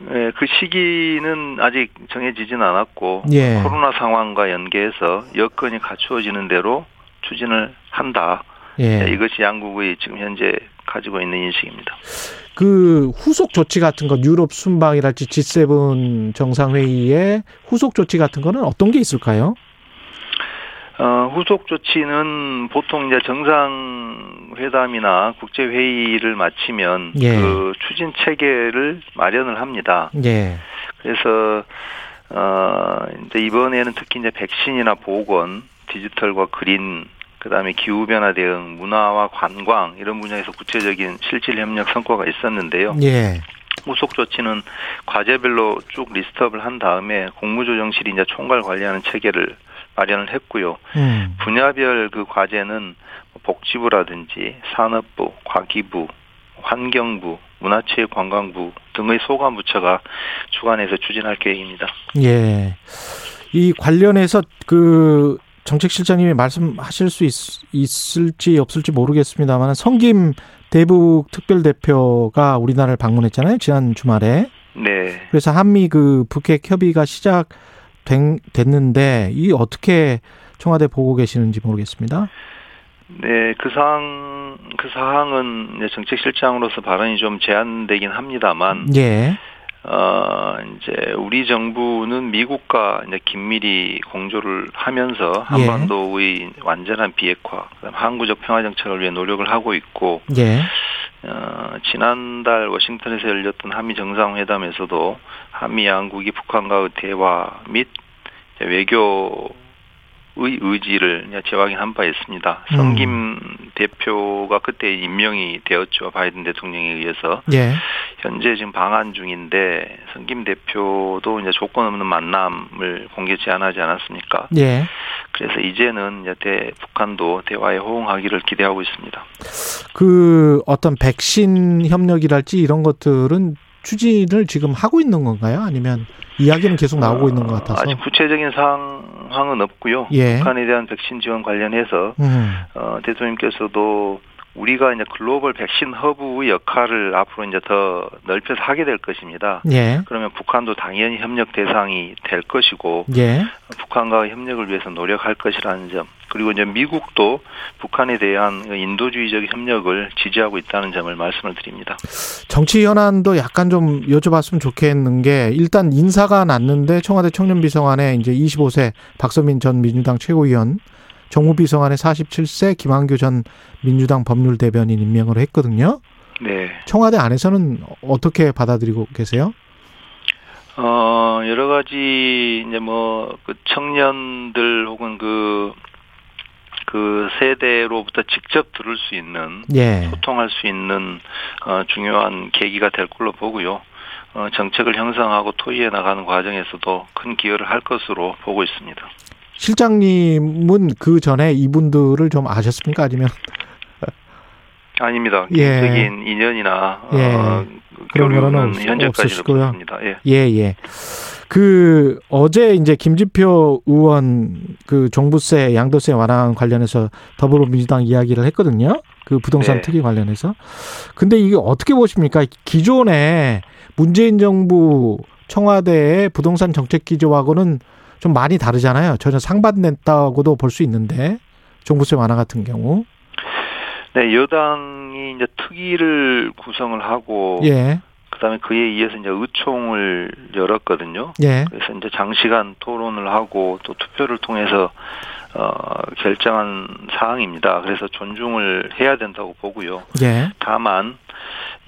네, 그 시기는 아직 정해지진 않았고 예. 코로나 상황과 연계해서 여건이 갖추어지는 대로 추진을 한다. 예. 네, 이것이 양국의 지금 현재 가지고 있는 인식입니다. 그 후속 조치 같은 것 유럽 순방이랄지 G7 정상회의에 후속 조치 같은 거는 어떤 게 있을까요? 어, 후속 조치는 보통 이제 정상회담이나 국제회의를 마치면 예. 그 추진 체계를 마련을 합니다. 예. 그래서 어, 이제 이번에는 특히 이제 백신이나 보건, 디지털과 그린, 그다음에 기후 변화 대응, 문화와 관광 이런 분야에서 구체적인 실질 협력 성과가 있었는데요. 예. 후속 조치는 과제별로 쭉 리스트업을 한 다음에 공무조정실이 이제 총괄 관리하는 체계를 마련을 했고요. 음. 분야별 그 과제는 복지부라든지 산업부, 과기부, 환경부, 문화체육관광부 등의 소관 부처가 주관해서 추진할 계획입니다. 예. 이 관련해서 그 정책실장님이 말씀하실 수 있, 을지 없을지 모르겠습니다만 성김 대북 특별대표가 우리나라를 방문했잖아요. 지난 주말에. 네. 그래서 한미 그 북핵 협의가 시작 됐는데 이 어떻게 청와대 보고 계시는지 모르겠습니다. 네, 그 사항 그 사항은 정책실장으로서 발언이 좀 제한되긴 합니다만, 예. 어 이제 우리 정부는 미국과 이제 긴밀히 공조를 하면서 예. 한반도의 완전한 비핵화, 그다음 항구적 평화 정책을 위해 노력을 하고 있고, 예. 어, 지난달 워싱턴에서 열렸던 한미 정상회담에서도 한미 양국이 북한과의 대화 및 외교 의 의지를 재확인한 바 있습니다. 음. 성김 대표가 그때 임명이 되었죠. 바이든 대통령에 의해서. 예. 현재 지금 방한 중인데 성김 대표도 이제 조건 없는 만남을 공개 제안하지 않았습니까? 예. 그래서 이제는 이제 대, 북한도 대화에 호응하기를 기대하고 있습니다. 그 어떤 백신 협력이랄지 이런 것들은 추진을 지금 하고 있는 건가요? 아니면 이야기는 계속 나오고 있는 것 같아서. 아직 구체적인 상황은 없고요. 예. 북한에 대한 백신 지원 관련해서 음. 어, 대통령께서도 우리가 이제 글로벌 백신 허브의 역할을 앞으로 이제 더 넓혀서 하게 될 것입니다. 예. 그러면 북한도 당연히 협력 대상이 될 것이고 예. 북한과 협력을 위해서 노력할 것이라는 점 그리고 이제 미국도 북한에 대한 인도주의적 협력을 지지하고 있다는 점을 말씀을 드립니다. 정치 현안도 약간 좀 여쭤봤으면 좋겠는 게 일단 인사가 났는데 청와대 청년비서관에 이제 25세 박서민 전 민주당 최고위원 정무비서관에 47세 김한규 전 민주당 법률 대변인 임명을 했거든요. 네. 청와대 안에서는 어떻게 받아들이고 계세요? 어, 여러 가지, 이제 뭐, 그 청년들 혹은 그, 그 세대로부터 직접 들을 수 있는, 예. 소통할 수 있는, 어, 중요한 계기가 될 걸로 보고요. 어, 정책을 형성하고 토의해 나가는 과정에서도 큰 기여를 할 것으로 보고 있습니다. 실장님은 그 전에 이분들을 좀 아셨습니까? 아니면 아닙니다. 예. 개인적인 인연이나, 예. 어, 그런 거는 없으시고요. 없습니다. 예. 예, 예. 그 어제 이제 김지표 의원 그 종부세, 양도세 완화 관련해서 더불어민주당 이야기를 했거든요. 그 부동산 네. 특위 관련해서. 근데 이게 어떻게 보십니까? 기존에 문재인 정부 청와대의 부동산 정책 기조하고는 좀 많이 다르잖아요. 전혀 상반됐다고도 볼 수 있는데 종부세 완화 같은 경우. 네, 여당이 이제 특위를 구성을 하고 예. 그다음에 그에 의해서 이제 의총을 열었거든요. 예. 그래서 이제 장시간 토론을 하고 또 투표를 통해서 어 결정한 사항입니다. 그래서 존중을 해야 된다고 보고요. 예. 다만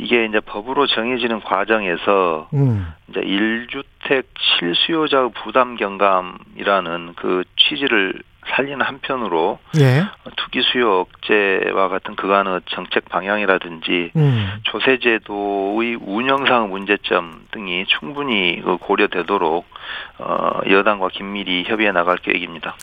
이게 이제 법으로 정해지는 과정에서 음. 이제 1주택 실수요자 부담 경감이라는 그 취지를 살리는 한편으로 예. 투기 수요 억제와 같은 그간의 정책 방향이라든지 음. 조세제도의 운영상 문제점 등이 충분히 그 고려되도록 어, 여당과 긴밀히 협의해 나갈 계획입니다.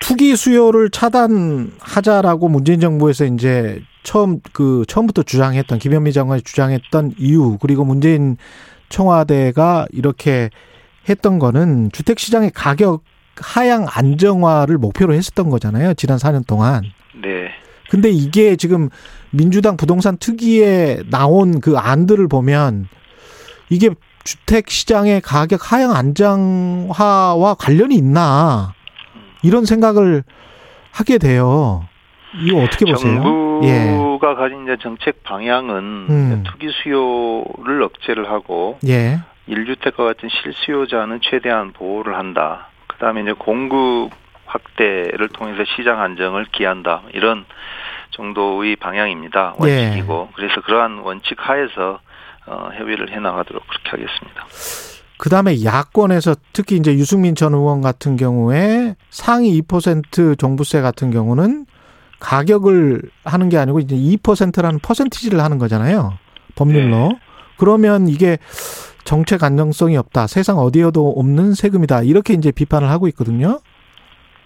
투기 수요를 차단하자라고 문재인 정부에서 이제 처음 그 처음부터 주장했던 김현미 장관이 주장했던 이유 그리고 문재인 청와대가 이렇게 했던 거는 주택 시장의 가격 하향 안정화를 목표로 했었던 거잖아요. 지난 4년 동안. 네. 근데 이게 지금 민주당 부동산 특위에 나온 그 안들을 보면 이게 주택 시장의 가격 하향 안정화와 관련이 있나 이런 생각을 하게 돼요. 이거 어떻게 보세요? 정부가 예. 가진 이제 정책 방향은 음. 투기 수요를 억제를 하고 예. 1주택과 같은 실수요자는 최대한 보호를 한다. 그다음에 이제 공급 확대를 통해서 시장 안정을 기한다. 이런 정도의 방향입니다. 예. 원칙이고 그래서 그러한 원칙 하에서 어, 협의를 해 나가도록 그렇게 하겠습니다. 그 다음에 야권에서 특히 이제 유승민 전 의원 같은 경우에 상위 2% 종부세 같은 경우는 가격을 하는 게 아니고 이제 2%라는 퍼센티지를 하는 거잖아요. 법률로. 네. 그러면 이게 정책 안정성이 없다. 세상 어디에도 없는 세금이다. 이렇게 이제 비판을 하고 있거든요.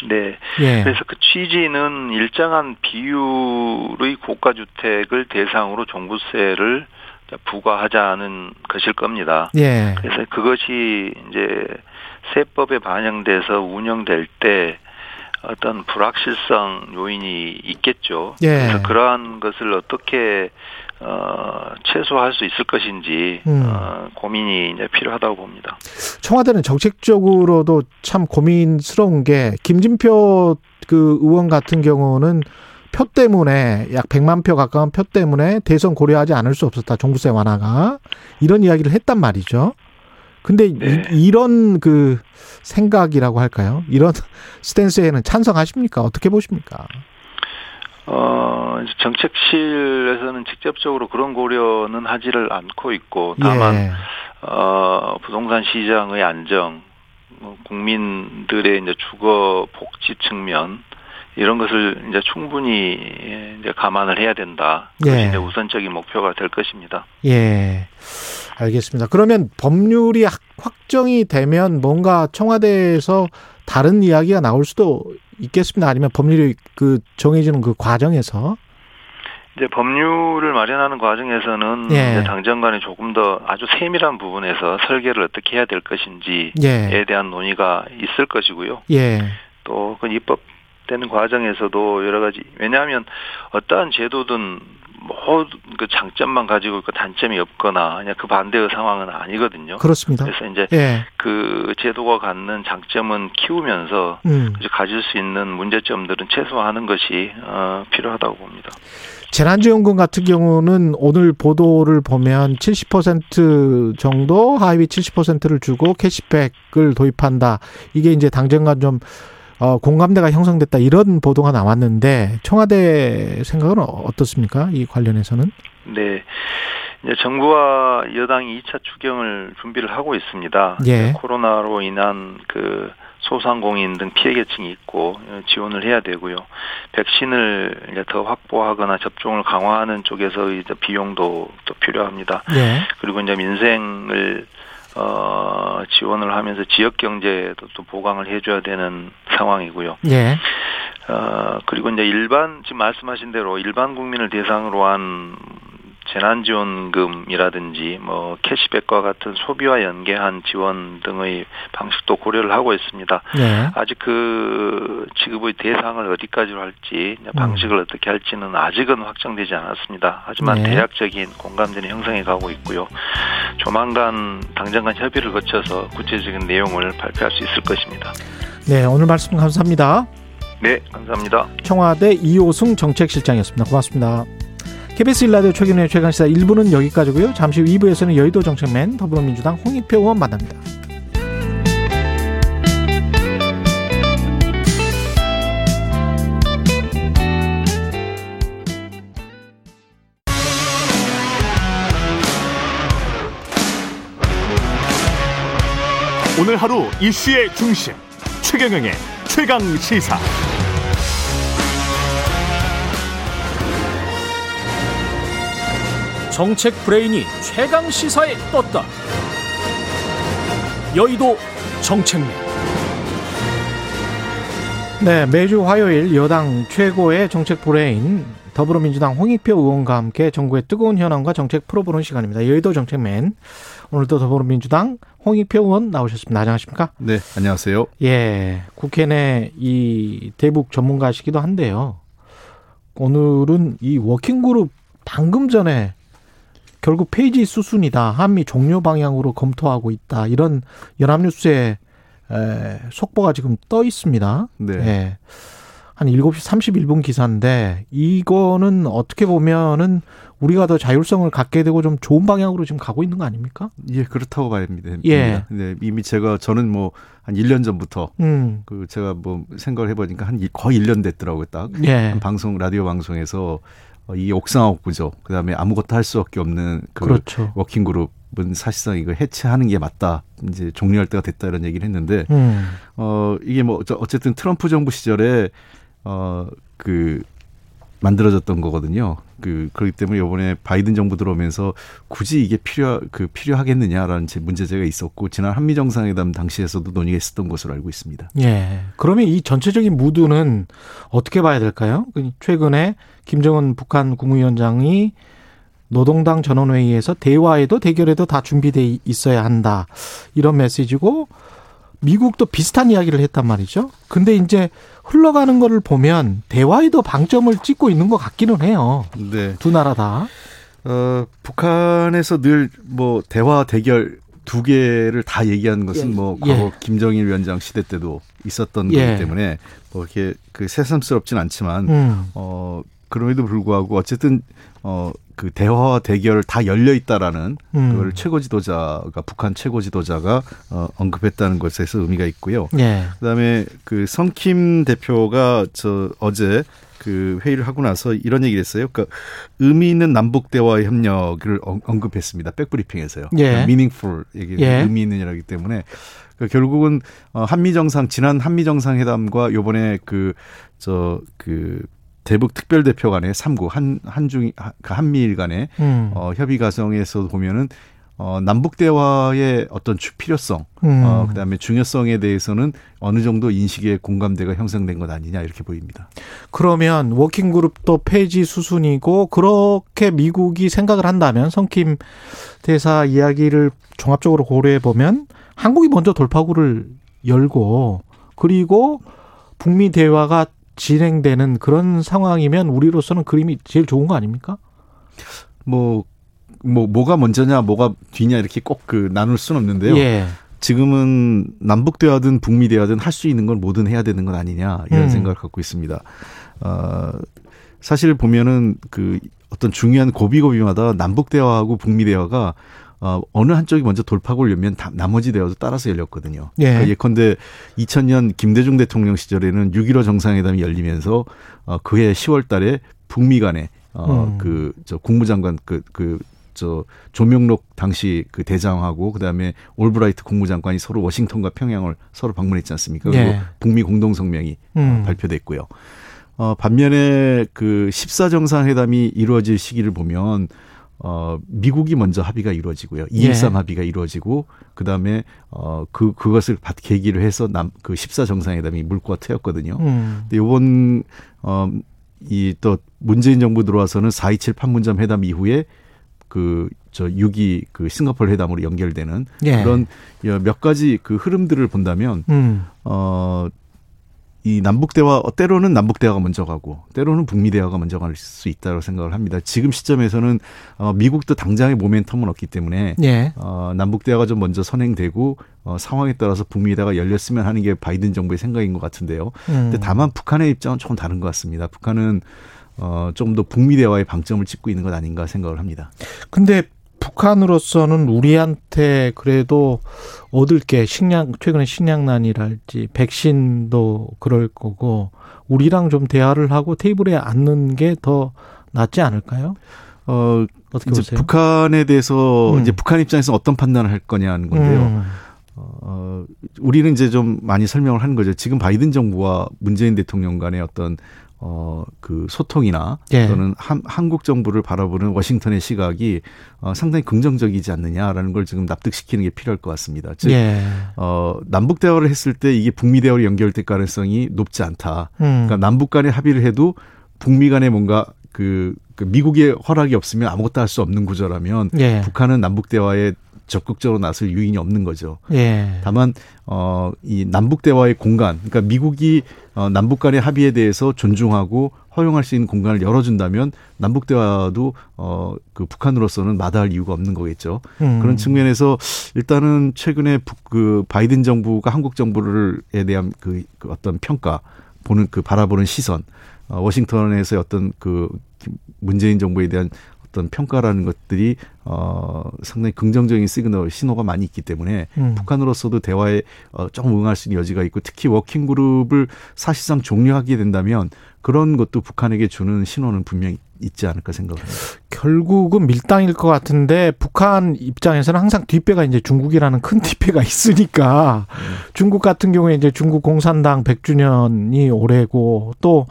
네. 예. 그래서 그 취지는 일정한 비율의 고가 주택을 대상으로 종부세를 부과하자는 것일 겁니다. 예. 그래서 그것이 이제 세법에 반영돼서 운영될 때 어떤 불확실성 요인이 있겠죠. 예. 그래서 그러한 것을 어떻게 어, 최소화할 수 있을 것인지 음. 어, 고민이 이제 필요하다고 봅니다. 청와대는 정책적으로도 참 고민스러운 게 김진표 그 의원 같은 경우는 표 때문에 약 100만 표 가까운 표 때문에 대선 고려하지 않을 수 없었다. 종부세 완화가 이런 이야기를 했단 말이죠. 근데 네. 이, 이런 그 생각이라고 할까요? 이런 스탠스에는 찬성하십니까? 어떻게 보십니까? 어, 정책실에서는 직접적으로 그런 고려는 하지를 않고 있고 다만 예. 어, 부동산 시장의 안정, 뭐 국민들의 이제 주거 복지 측면 이런 것을 이제 충분히 이제 감안을 해야 된다. 그것이 예. 이제 우선적인 목표가 될 것입니다. 예. 알겠습니다. 그러면 법률이 확- 확정이 되면 뭔가 청와대에서 다른 이야기가 나올 수도 있겠습니다. 아니면 법률이 그 정해지는 그 과정에서 이제 법률을 마련하는 과정에서는 예. 이제 당정 간에 조금 더 아주 세밀한 부분에서 설계를 어떻게 해야 될 것인지에 예. 대한 논의가 있을 것이고요. 예. 또그 입법 되는 과정에서도 여러 가지 왜냐하면 어떠한 제도든 뭐그 장점만 가지고 있고 단점이 없거나 그냥 그 반대의 상황은 아니거든요. 그렇습니다. 그래서 이제 예. 그 제도가 갖는 장점은 키우면서 음. 이제 가질 수 있는 문제점들은 최소화하는 것이 어, 필요하다고 봅니다. 재난지원금 같은 경우는 오늘 보도를 보면 70% 정도 하위 70%를 주고 캐시백을 도입한다. 이게 이제 당정 간좀 어, 공감대가 형성됐다 이런 보도가 나왔는데 청와대 생각은 어떻습니까? 이 관련해서는? 네. 이제 정부와 여당이 2차 추경을 준비를 하고 있습니다. 예. 코로나로 인한 그 소상공인 등 피해 계층이 있고 어, 지원을 해야 되고요. 백신을 이제 더 확보하거나 접종을 강화하는 쪽에서의 이제 비용도 또 필요합니다. 예. 그리고 이제 민생을 어 지원을 하면서 지역 경제도 또 보강을 해줘야 되는 상황이고요. 예. 어, 그리고 이제 일반, 지금 말씀하신 대로 일반 국민을 대상으로 한 재난지원금이라든지 뭐 캐시백과 같은 소비와 연계한 지원 등의 방식도 고려를 하고 있습니다. 예. 아직 그 지급의 대상을 어디까지로 할지 음. 방식을 어떻게 할지는 아직은 확정되지 않았습니다. 하지만 네. 대략적인 공감대는 형성해 가고 있고요. 조만간 당장 간 협의를 거쳐서 구체적인 내용을 발표할 수 있을 것입니다. 네, 오늘 말씀 감사합니다. 네, 감사합니다. 청와대 이호승 정책실장이었습니다. 고맙습니다. KBS 일라디오 최근의 최강시사 1부는 여기까지고요. 잠시 후 2부에서는 여의도 정책맨 더불어민주당 홍익표 의원 만납니다. 오늘 하루 이슈의 중심 최경영의 최강 시사. 정책 브레인이 최강 시사에 떴다. 여의도 정책맨. 네, 매주 화요일 여당 최고의 정책 브레인 더불어민주당 홍익표 의원과 함께 정부의 뜨거운 현안과 정책 풀어보는 시간입니다. 여의도 정책맨 오늘도 더불어민주당 홍익표 의원 나오셨습니다. 안녕하십니까? 네, 안녕하세요. 예, 국회 내 이 대북 전문가시기도 한데요. 오늘은 이 워킹그룹 방금 전에 결국 페이지 수순이다. 한미 종료 방향으로 검토하고 있다. 이런 연합뉴스에 에, 속보가 지금 떠 있습니다. 네. 예. 한 7시 31분 기사인데 이거는 어떻게 보면은 우리가 더 자율성을 갖게 되고 좀 좋은 방향으로 지금 가고 있는 거 아닙니까? 예, 그렇다고 봐야 됩니다. 예. 네, 이미 제가 저는 뭐 한 1년 전부터 음. 그 제가 뭐 생각을 해 보니까 한 이- 거의 1년 됐더라고요, 딱. 예. 한 방송 라디오 방송에서 어, 이 옥상옥 구조, 그다음에 아무것도 할수 없게 없는 그 그렇죠. working group 은 사실상 이거 해체하는 게 맞다. 이제 종료할 때가 됐다 이런 얘기를 했는데 음. 어 이게 뭐 어쨌든 트럼프 정부 시절에 어그 만들어졌던 거거든요. 그 그렇기 때문에 이번에 바이든 정부 들어오면서 굳이 이게 필요 그 필요하겠느냐라는 제 문제제가 있었고 지난 한미 정상회담 당시에서도 논의가 있었던 것으로 알고 있습니다. 예. 그러면 이 전체적인 무드는 어떻게 봐야 될까요? 그 최근에 김정은 북한 국무위원장이 노동당 전원회의에서 대화에도 대결에도 다 준비돼 있어야 한다. 이런 메시지고 미국도 비슷한 이야기를 했단 말이죠. 근데 이제 흘러가는 거를 보면 대화에도 방점을 찍고 있는 것 같기는 해요. 네. 두 나라 다. 어 북한에서 늘 뭐 대화 대결 두 개를 다 얘기하는 것은 예, 뭐 예. 과거 김정일 위원장 시대 때도 있었던 예. 거기 때문에 뭐 이렇게 그 새삼스럽진 않지만 음. 어 그럼에도 불구하고 어쨌든 어 그 대화와 대결 다 열려 있다라는 음. 그걸 최고 지도자가 북한 최고 지도자가 어 언급했다는 것에서 의미가 있고요. 예. 그다음에 그 성킴 대표가 저 어제 그 회의를 하고 나서 이런 얘기를 했어요. 그러니까 의미 있는 남북 대화 협력을 언- 언급했습니다. 백브리핑에서요. 그러니까 예. meaningful 얘기 예. 의미 있는 이라기 때문에 그 결국은 어 한미 정상 지난 한미 정상회담과 요번에 그 저그 대북 특별 대표 간의 삼구 한 한중 그 한미일 간의 음. 어 협의 과정에서 보면은 어 남북 대화의 어떤 주 필요성 음. 어, 그다음에 중요성에 대해서는 어느 정도 인식의 공감대가 형성된 것 아니냐 이렇게 보입니다. 그러면 워킹 그룹도 폐지 수순이고 그렇게 미국이 생각을 한다면 성킴 대사 이야기를 종합적으로 고려해 보면 한국이 먼저 돌파구를 열고 그리고 북미 대화가 진행되는 그런 상황이면 우리로서는 그림이 제일 좋은 거 아닙니까? 뭐, 뭐, 뭐가 먼저냐, 뭐가 뒤냐, 이렇게 꼭 그 나눌 수는 없는데요. 예. 지금은 남북 대화든 북미 대화든 할 수 있는 건 뭐든 해야 되는 건 아니냐, 이런 음. 생각을 갖고 있습니다. 어, 사실 보면은 그 어떤 중요한 고비고비마다 남북 대화하고 북미 대화가 어, 어느 한쪽이 먼저 돌파구를 열면 다, 나머지 대화도 따라서 열렸거든요. 예. 그러니까 예컨대 2000년 김대중 대통령 시절에는 6.15 정상회담이 열리면서 어, 그해 10월 달에 북미 간에 어, 음. 그, 저, 국무장관, 그, 그, 저, 조명록 당시 그 대장하고 그 다음에 올브라이트 국무장관이 서로 워싱턴과 평양을 서로 방문했지 않습니까? 그리고 예. 북미 공동 성명이 음. 발표됐고요. 어, 반면에 그 14 정상회담이 이루어질 시기를 보면 어, 미국이 먼저 합의가 이루어지고요. 213 예. 합의가 이루어지고 그다음에 어, 그 그것을 받 계기로 해서 남 그 14 정상회담이 물꼬가 트였거든요. 음. 근데 요번 어, 이 또 문재인 정부 들어와서는 427 판문점 회담 이후에 그 저6.2그 싱가포르 회담으로 연결되는 예. 그런 몇 가지 그 흐름들을 본다면 음. 어, 이 남북 대화 때로는 남북 대화가 먼저 가고 때로는 북미 대화가 먼저 갈 수 있다고 생각을 합니다. 지금 시점에서는 어, 미국도 당장의 모멘텀은 없기 때문에 예. 어, 남북 대화가 좀 먼저 선행되고 어, 상황에 따라서 북미 대화가 열렸으면 하는 게 바이든 정부의 생각인 것 같은데요. 음. 근데 다만 북한의 입장은 조금 다른 것 같습니다. 북한은 어, 좀더 북미 대화에 방점을 찍고 있는 것 아닌가 생각을 합니다. 근데 북한으로서는 우리한테 그래도 얻을 게 식량 최근에 식량난이랄지 백신도 그럴 거고 우리랑 좀 대화를 하고 테이블에 앉는 게 더 낫지 않을까요? 어, 어떻게 이제 보세요? 북한에 대해서 음. 이제 북한 입장에서 어떤 판단을 할 거냐는 건데요. 음. 어, 우리는 이제 좀 많이 설명을 하는 거죠. 지금 바이든 정부와 문재인 대통령 간의 어떤 어, 그 소통이나 예. 또는 한, 한국 정부를 바라보는 워싱턴의 시각이 어, 상당히 긍정적이지 않느냐라는 걸 지금 납득시키는 게 필요할 것 같습니다. 즉, 예. 어, 남북 대화를 했을 때 이게 북미 대화로 연결될 가능성이 높지 않다. 음. 그러니까 남북 간에 합의를 해도 북미 간에 뭔가 그, 그 미국의 허락이 없으면 아무것도 할 수 없는 구조라면 예. 북한은 남북 대화에 적극적으로 나설 유인이 없는 거죠. 예. 다만 어 이 남북 대화의 공간, 그러니까 미국이 어 남북 간의 합의에 대해서 존중하고 허용할 수 있는 공간을 열어준다면 남북 대화도 어 그 북한으로서는 마다할 이유가 없는 거겠죠. 음. 그런 측면에서 일단은 최근에 북, 그 바이든 정부가 한국 정부를에 대한 그, 그 어떤 평가 보는 그 바라보는 시선, 어, 워싱턴에서의 어떤 그 문재인 정부에 대한 어떤 평가라는 것들이 어 상당히 긍정적인 시그널 신호가 많이 있기 때문에 음. 북한으로서도 대화에 어 조금 응할 수 있는 여지가 있고 특히 working group을 사실상 종료하게 된다면 그런 것도 북한에게 주는 신호는 분명히 있지 않을까 생각합니다. 결국은 밀당일 것 같은데 북한 입장에서는 항상 뒷배가 이제 중국이라는 큰 뒷배가 있으니까 중국 같은 경우에 이제 중국 공산당 100주년이 올해고 또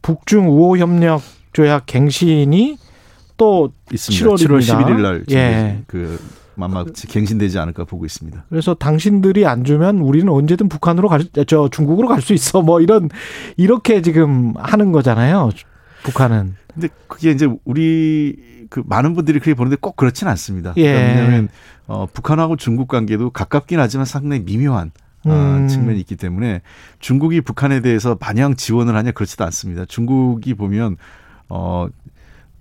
북중 우호 협력 조약 갱신이 또 있습니다. 7월 7월 11일 날 예. 그 아마 갱신되지 않을까 보고 있습니다. 그래서 당신들이 안 주면 우리는 언제든 북한으로 갈, 저 중국으로 갈 수 있어. 뭐 이런 이렇게 지금 하는 거잖아요. 북한은. 근데 그게 이제 우리 그 많은 분들이 그렇게 보는데 꼭 그렇진 않습니다. 예. 왜냐하면 어, 북한하고 중국 관계도 가깝긴 하지만 상당히 미묘한 어, 음. 측면이 있기 때문에 중국이 북한에 대해서 마냥 지원을 하냐 그렇지도 않습니다. 중국이 보면 어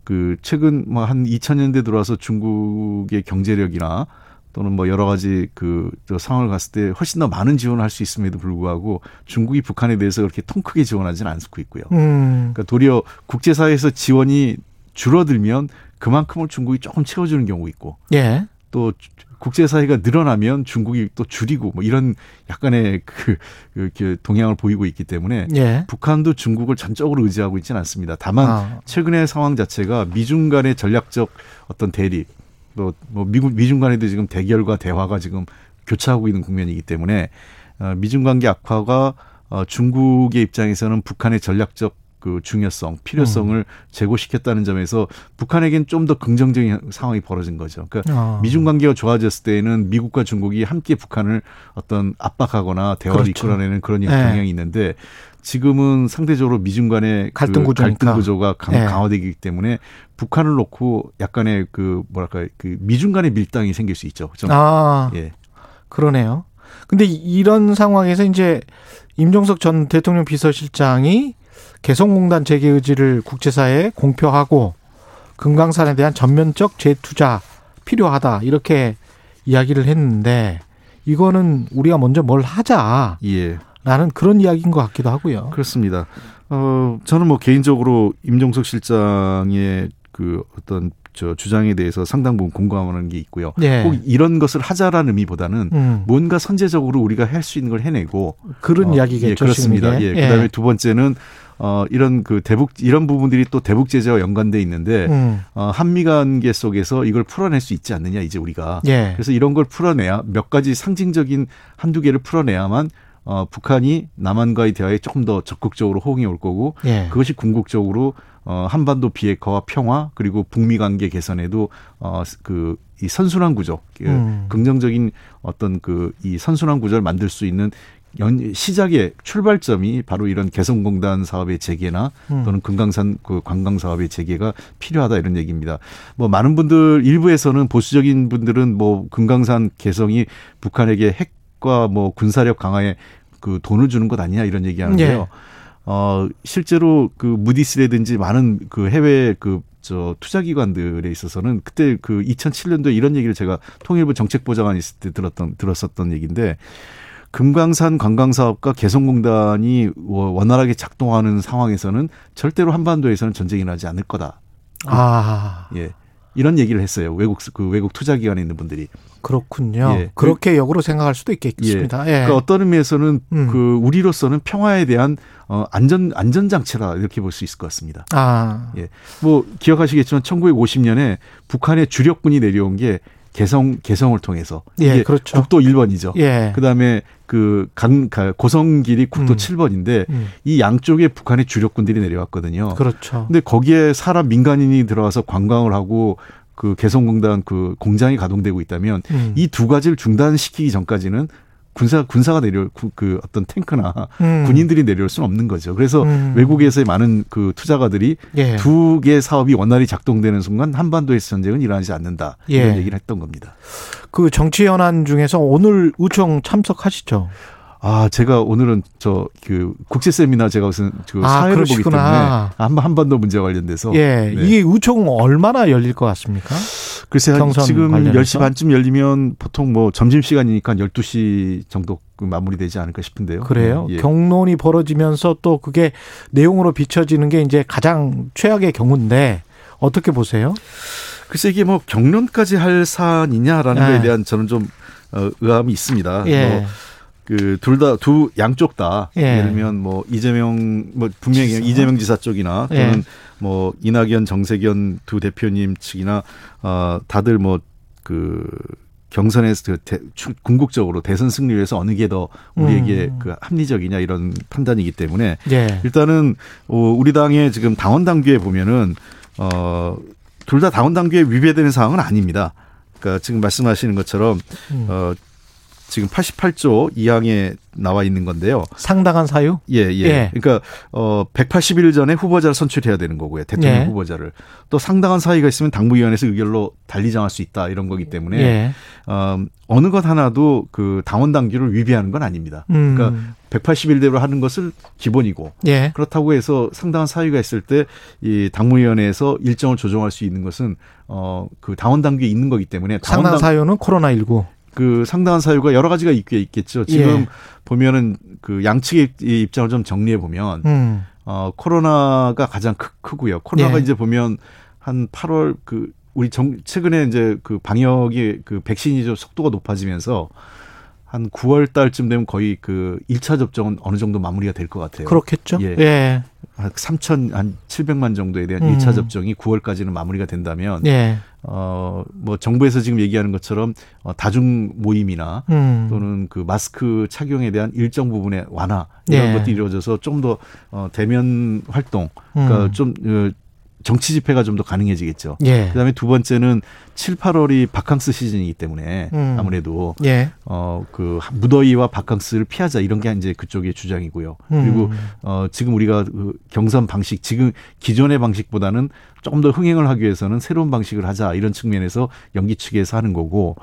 그 최근 뭐 한 2000년대 들어와서 중국의 경제력이나 또는 뭐 여러 가지 그저 상황을 봤을 때 훨씬 더 많은 지원을 할 수 있음에도 불구하고 중국이 북한에 대해서 그렇게 통 크게 지원하지는 않고 있고요. 음. 그러니까 도리어 국제사회에서 지원이 줄어들면 그만큼을 중국이 조금 채워주는 경우 있고 예. 또 국제사회가 늘어나면 중국이 또 줄이고 뭐 이런 약간의 그, 그 이렇게 동향을 보이고 있기 때문에 예. 북한도 중국을 전적으로 의지하고 있지는 않습니다. 다만 아. 최근의 상황 자체가 미중 간의 전략적 어떤 대립 또 뭐 미국 미중 간에도 지금 대결과 대화가 지금 교차하고 있는 국면이기 때문에 어, 미중 관계 악화가 어, 중국의 입장에서는 북한의 전략적 그 중요성, 필요성을 음. 제고시켰다는 점에서 북한에겐 좀 더 긍정적인 상황이 벌어진 거죠. 그러니까 어. 미중 관계가 좋아졌을 때에는 미국과 중국이 함께 북한을 어떤 압박하거나 대화를 그렇죠. 이끌어내는 그런 네. 경향이 있는데 지금은 상대적으로 미중 간의 갈등 그. 갈등 구조가 강, 네. 강화되기 때문에 북한을 놓고 약간의 그 뭐랄까 그 미중 간의 밀당이 생길 수 있죠. 좀 아. 예. 그러네요. 근데 이- 이런 상황에서 이제 임종석 전 대통령 비서실장이 개성공단 재개 의지를 국제사회에 공표하고 금강산에 대한 전면적 재투자 필요하다 이렇게 이야기를 했는데 이거는 우리가 먼저 뭘 하자라는 예. 그런 이야기인 것 같기도 하고요. 그렇습니다. 어, 저는 뭐 개인적으로 임종석 실장의 그 어떤 저 주장에 대해서 상당 부분 공감하는 게 있고요. 네. 꼭 이런 것을 하자라는 의미보다는 음, 뭔가 선제적으로 우리가 할 수 있는 걸 해내고 그런 어, 이야기겠죠. 예, 그렇습니다. 예. 이게. 그다음에 두 번째는 어 이런 그 대북 이런 부분들이 또 대북 제재와 연관돼 있는데 음, 어 한미 관계 속에서 이걸 풀어낼 수 있지 않느냐 이제 우리가 예. 그래서 이런 걸 풀어내야 몇 가지 상징적인 한두 개를 풀어내야만 어 북한이 남한과의 대화에 조금 더 적극적으로 호응이 올 거고 예. 그것이 궁극적으로 어 한반도 비핵화와 평화 그리고 북미 관계 개선에도 어 그 이 선순환 구조 그 음. 긍정적인 어떤 그 이 선순환 구조를 만들 수 있는 연 시작의 출발점이 바로 이런 개성공단 사업의 재개나 음. 또는 금강산 그 관광 사업의 재개가 필요하다 이런 얘기입니다. 뭐 많은 분들 일부에서는 보수적인 분들은 뭐 금강산 개성이 북한에게 핵과 뭐 군사력 강화에 그 돈을 주는 것 아니냐 이런 얘기하는데요. 예. 어 실제로 그 무디스라든지 많은 그 해외 그저 투자 기관들에 있어서는 그때 그 2007년도에 이런 얘기를 제가 통일부 정책보좌관 있을 때 들었던 들었었던 얘기인데 금강산 관광 사업과 개성공단이 워- 원활하게 작동하는 상황에서는 절대로 한반도에서는 전쟁이 나지 않을 거다. 아 예. 이런 얘기를 했어요. 외국 그 외국 투자 기관에 있는 분들이. 그렇군요. 예. 그렇게 역으로 생각할 수도 있겠습니다. 예. 그러니까 어떤 의미에서는 음. 그 우리로서는 평화에 대한 어 안전 안전 장치라 이렇게 볼 수 있을 것 같습니다. 아 예. 뭐 기억하시겠지만 1950년에 북한의 주력군이 내려온 게 개성 개성을 통해서 예, 그렇죠. 국도 1번이죠. 예. 그다음에 그 강 고성길이 국도 음. 7번인데 음, 이 양쪽에 북한의 주력군들이 내려왔거든요. 그렇죠. 근데 거기에 사람 민간인이 들어와서 관광을 하고 그 개성공단 그 공장이 가동되고 있다면 음. 이두 가지를 중단시키기 전까지는 군사 군사가 내려 그, 그 어떤 탱크나 음. 군인들이 내려올 수는 없는 거죠. 그래서 음. 외국에서의 많은 그 투자가들이 예. 두 개의 사업이 원활히 작동되는 순간 한반도에서 전쟁은 일어나지 않는다 이런 예. 얘기를 했던 겁니다. 그 정치 현안 중에서 오늘 우총 참석하시죠? 아 제가 오늘은 저 그 국제 세미나 제가 무슨 그 아, 사회를 보기 그러시구나. 때문에 한 한반도 문제 관련돼서 예. 네. 이게 우총 얼마나 열릴 것 같습니까? 글쎄 한 경선 지금 관련해서? 10시 반쯤 열리면 보통 뭐 점심 시간이니까 12시 정도 그 마무리되지 않을까 싶은데요. 그래요. 예. 경론이 벌어지면서 또 그게 내용으로 비춰지는 게 이제 가장 최악의 경우인데 어떻게 보세요? 글쎄 이게 뭐 경론까지 할 사안이냐라는 예. 거에 대한 저는 좀 어, 의함이 있습니다. 예. 그 둘 다 두 양쪽 다 예. 예. 를 들면 뭐 이재명 뭐 분명히 지사. 이재명 지사 쪽이나 또는 예. 뭐 이낙연 정세견 두 대표님 측이나 어 다들 뭐그 경선에서 그 대, 추- 궁극적으로 대선 승리를 위해서 어느 게 더 우리에게 음. 그 합리적이냐 이런 판단이기 때문에 예. 일단은 어, 우리 당의 지금 당원 당규에 보면은 어 둘 다 당원 당규에 위배되는 사항은 아닙니다. 그러니까 지금 말씀하시는 것처럼 음. 어 지금 88조 2항에 나와 있는 건데요. 상당한 사유? 예, 예. 예. 그러니까 어 180일 전에 후보자를 선출해야 되는 거고요. 대통령 예. 후보자를. 또 상당한 사이가 있으면 당무위원회에서 의결로 달리 정할 수 있다 이런 거기 때문에 예. 어, 어느 것 하나도 그 당원 당규를 위배하는 건 아닙니다. 음. 그러니까 180일대로 하는 것을 기본이고 예. 그렇다고 해서 상당한 사유가 있을 때 이 당무위원회에서 일정을 조정할 수 있는 것은 어 그 당원 당규에 있는 거기 때문에 당원 상당한 당 사유는 코로나 19. 그 상당한 사유가 여러 가지가 있게 있겠죠. 지금 예. 보면은 그 양측의 이 입장을 좀 정리해 보면 음. 어 코로나가 가장 크, 크고요. 코로나가 예. 이제 보면 한 8월 그 우리 정 최근에 이제 그 방역이 그 백신이 좀 속도가 높아지면서 한 9월 달쯤 되면 거의 그 1차 접종은 어느 정도 마무리가 될 것 같아요. 그렇겠죠. 예. 예. 한 3천 한 700만 정도에 대한 음. 1차 접종이 9월까지는 마무리가 된다면 예. 어뭐 정부에서 지금 얘기하는 것처럼 어, 다중 모임이나 음. 또는 그 마스크 착용에 대한 일정 부분의 완화 이런 예. 것들이 이루어져서 좀 더 어, 대면 활동 그러니까 음. 좀 어, 정치 집회가 좀 더 가능해지겠죠. 예. 그다음에 두 번째는 7, 8월이 바캉스 시즌이기 때문에 음. 아무래도 예. 어그 무더위와 바캉스를 피하자 이런 게 이제 그쪽의 주장이고요. 그리고 음. 어 지금 우리가 그 경선 방식 지금 기존의 방식보다는 조금 더 흥행을 하기 위해서는 새로운 방식을 하자 이런 측면에서 연기 측에서 하는 거고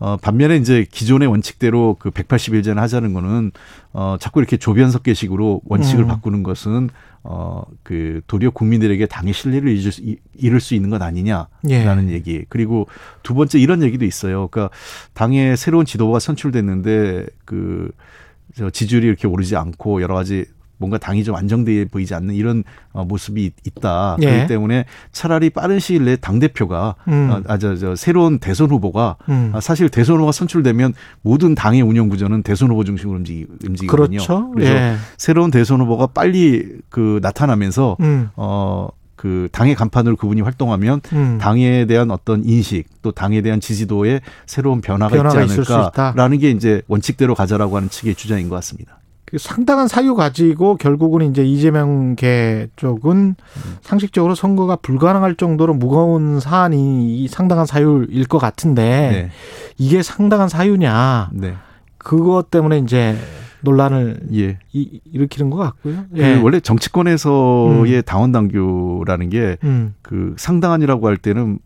어 반면에 이제 기존의 원칙대로 그 180일 전에 하자는 거는 어 자꾸 이렇게 조변석계식으로 원칙을 음. 바꾸는 것은 어 그 도리어 국민들에게 당의 신뢰를 잃을 수, 잃을 수 있는 것 아니냐라는 예. 얘기. 그리고 두 번째 이런 얘기도 있어요. 그러니까 당의 새로운 지도부가 선출됐는데 그저 지지율이 이렇게 오르지 않고 여러 가지 뭔가 당이 좀 안정돼 보이지 않는 이런 어, 모습이 있다. 예. 그렇기 때문에 차라리 빠른 시일 내에 당 대표가 음. 아저 저 새로운 대선 후보가 음. 아, 사실 대선 후보가 선출되면 모든 당의 운영 구조는 대선 후보 중심으로 움직이, 움직이거든요. 그렇죠. 그래서 예. 새로운 대선 후보가 빨리 그 나타나면서 음. 어그 당의 간판으로 그분이 활동하면 음. 당에 대한 어떤 인식 또 당에 대한 지지도에 새로운 변화가, 변화가 있지. 않을까라는 게 이제 원칙대로 가자라고 하는 측의 주장인 것 같습니다. 그 상당한 사유 가지고 결국은 이제 이재명계 쪽은 상식적으로 선거가 불가능할 정도로 무거운 사안이 이 상당한 사유일 것 같은데 네. 이게 상당한 사유냐 네. 그것 때문에 이제 논란을 예. 이- 일으키는 것 같고요. 그 예. 원래 정치권에서의 당원 당규라는 게 음, 그 상당한이라고 할 때는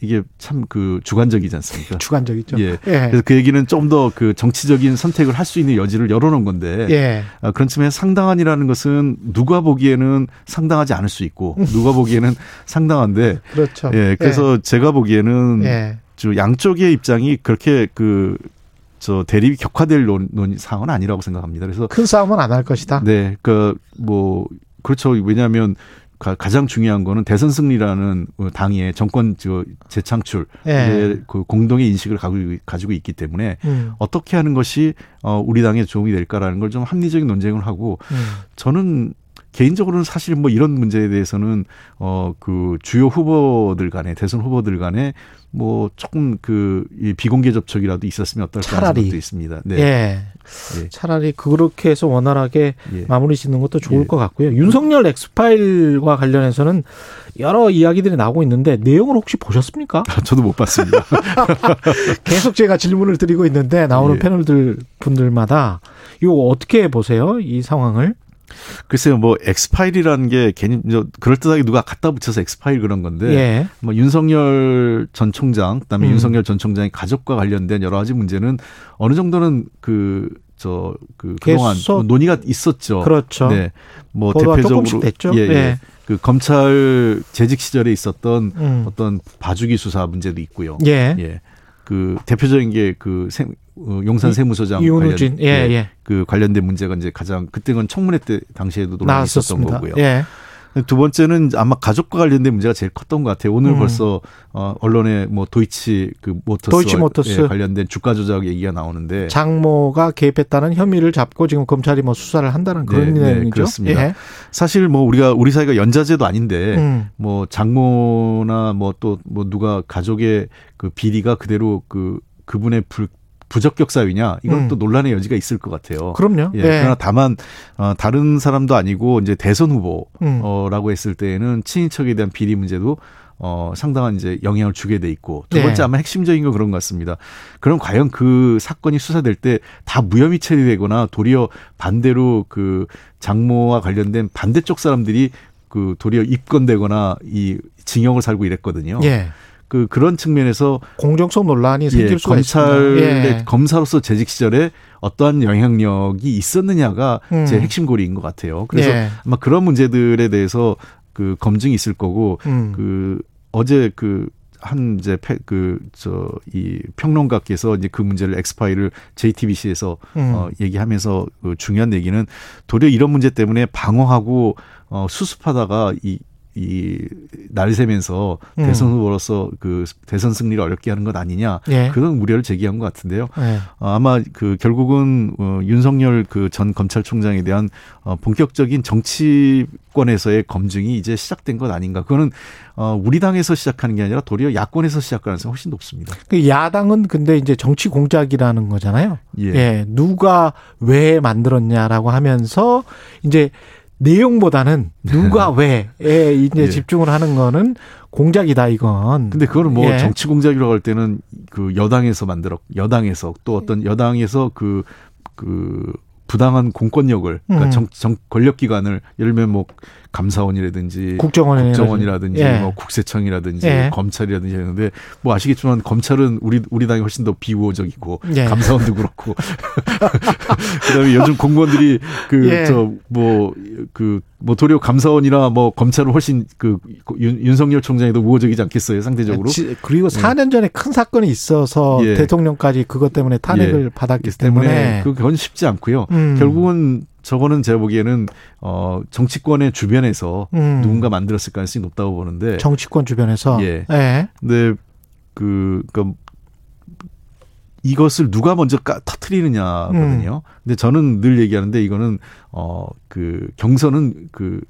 이게 참 그 주관적이지 않습니까? 주관적이죠. 예. 예. 그래서 그 얘기는 좀 더 그 정치적인 선택을 할 수 있는 여지를 열어놓은 건데 예. 아, 그런 측면에 상당한이라는 것은 누가 보기에는 상당하지 않을 수 있고 누가 보기에는 상당한데 그렇죠. 예 그래서 제가 보기에는 예. 저 양쪽의 입장이 그렇게 그 저 대립이 격화될 논, 논 사항은 아니라고 생각합니다. 그래서 큰 싸움은 안 할 것이다. 네, 그뭐 그렇죠. 왜냐하면 가- 가장 중요한 거는 대선 승리라는 어, 당의 정권 저 재창출 예. 그 공동의 인식을 가지고, 가지고 있기 때문에 음, 어떻게 하는 것이 어 우리 당에 도움이 될까라는 걸 좀 합리적인 논쟁을 하고 음. 저는 개인적으로는 사실 뭐 이런 문제에 대해서는 어 그 주요 후보들 간에 대선 후보들 간에 뭐 조금 그 이 비공개 접촉이라도 있었으면 어떨까 하는. 생각도 있습니다. 네. 예. 예. 차라리 그렇게 해서 원활하게 예. 마무리 짓는 것도 좋을 예. 것 같고요. 윤석열 엑스파일과 관련해서는 여러 이야기들이 나오고 있는데 내용을 혹시 보셨습니까? 저도 못 봤습니다. 계속 제가 질문을 드리고 있는데 나오는 예. 패널들 분들마다 이거 어떻게 보세요? 이 상황을? 글쎄요, 뭐 X파일이라는 게 괜히 저 그럴듯하게 누가 갖다 붙여서 X파일 그런 건데 예. 뭐 윤석열 전 총장, 그다음에 음. 윤석열 전 총장의 가족과 관련된 여러 가지 문제는 어느 정도는 그 저그 그동안 계속 논의가 있었죠. 그렇죠. 네. 뭐 대표적으로. 예, 예. 예. 그 검찰 재직 시절에 있었던 음. 어떤 봐주기 수사 문제도 있고요. 예. 예. 그 대표적인 게그 어, 용산 이- 세무서장. 관련 예, 예. 그 관련된 문제가 이제 가장 그때는 청문회 때 당시에도 논란이 있었던. 거고요. 예. 두 번째는 아마 가족과 관련된 문제가 제일 컸던 것 같아요. 오늘 음. 벌써 어 언론에 뭐 도이치 그 모터스 도이치 모터스. 관련된 주가 조작 얘기가 나오는데 장모가 개입했다는 혐의를 잡고 지금 검찰이 뭐 수사를 한다는 그런 네, 네, 내용이죠. 그렇습니다. 예. 사실 뭐 우리가 우리 사회가 연좌제도 아닌데 음. 뭐 장모나 뭐또뭐 누가 가족의 그 비리가 그대로 그 그분의 불 부적격 사유냐 이건 음. 또 논란의 여지가 있을 것 같아요. 그럼요. 예, 예. 그러나 다만 어, 다른 사람도 아니고 이제 대선 음. 후보라고 했을 때에는 친인척에 대한 비리 문제도 어, 상당한 이제 영향을 주게 돼 있고 두 네. 번째 아마 핵심적인 건 그런 것 같습니다. 그럼 과연 그 사건이 수사될 때 다 무혐의 처리되거나 도리어 반대로 그 장모와 관련된 반대쪽 사람들이 그 도리어 입건되거나 이 징역을 살고 이랬거든요. 예. 그 그런 측면에서 공정성 논란이 생길 예, 수가 검찰의 있습니다. 예. 검사로서 재직 시절에 어떠한 영향력이 있었느냐가 음. 제 핵심 고리인 것 같아요. 그래서 예. 아마 그런 문제들에 대해서 그 검증이 있을 거고 음. 그 어제 그 한 이제 그저 이 평론가께서 이제 그 문제를 엑스파일을 JTBC에서 음. 어 얘기하면서 그 중요한 얘기는 도리어 이런 문제 때문에 방어하고 어 수습하다가 이 이 날새면서 음. 대선 후보로서 그 대선 승리를 어렵게 하는 것 아니냐 예. 그런 우려를 제기한 것 같은데요. 예. 어, 아마 그 결국은 어, 윤석열 그 전 검찰총장에 대한 어, 본격적인 정치권에서의 검증이 이제 시작된 것 아닌가. 그거는 어, 우리 당에서 시작하는 게 아니라 도리어 야권에서 시작하는 가능성이 훨씬 높습니다. 그 야당은 근데 이제 정치 공작이라는 거잖아요. 예. 예. 누가 왜 만들었냐라고 하면서 이제 내용보다는 누가 왜에 이제 예. 집중을 하는 거는 공작이다 이건. 근데 그거는 뭐 예. 정치 공작이라고 할 때는 그 여당에서 만들었 여당에서 또 어떤 여당에서 그그 부당한 공권력을 그러니까 음. 정, 정 권력 기관을 예를 들면 뭐 감사원이라든지 국정원이라든지. 국정원이라든지 예. 뭐 국세청이라든지 예. 검찰이라든지 하는데 뭐 아시겠지만 검찰은 우리 우리 당이 훨씬 더 비우호적이고 예. 감사원도 그렇고 그다음에 요즘 공무원들이 그 예. 저뭐 그 뭐 도리어 감사원이나 뭐 검찰은 훨씬 그 윤, 윤석열 총장이 더 우호적이지 않겠어요 상대적으로 지- 그리고 4년 전에 큰 사건이 있어서 예. 대통령까지 그것 때문에 탄핵을 받았기 때문에, 때문에 그건 쉽지 않고요. 음. 결국은 저거는 제가 보기에는 어 정치권의 주변에서 음. 누군가 만들었을 가능성이 높다고 보는데 정치권 주변에서 예. 예. 근데 그 그러니까 이것을 누가 먼저 까, 터트리느냐거든요. 음. 근데 저는 늘 얘기하는데 이거는 어그 경선은 그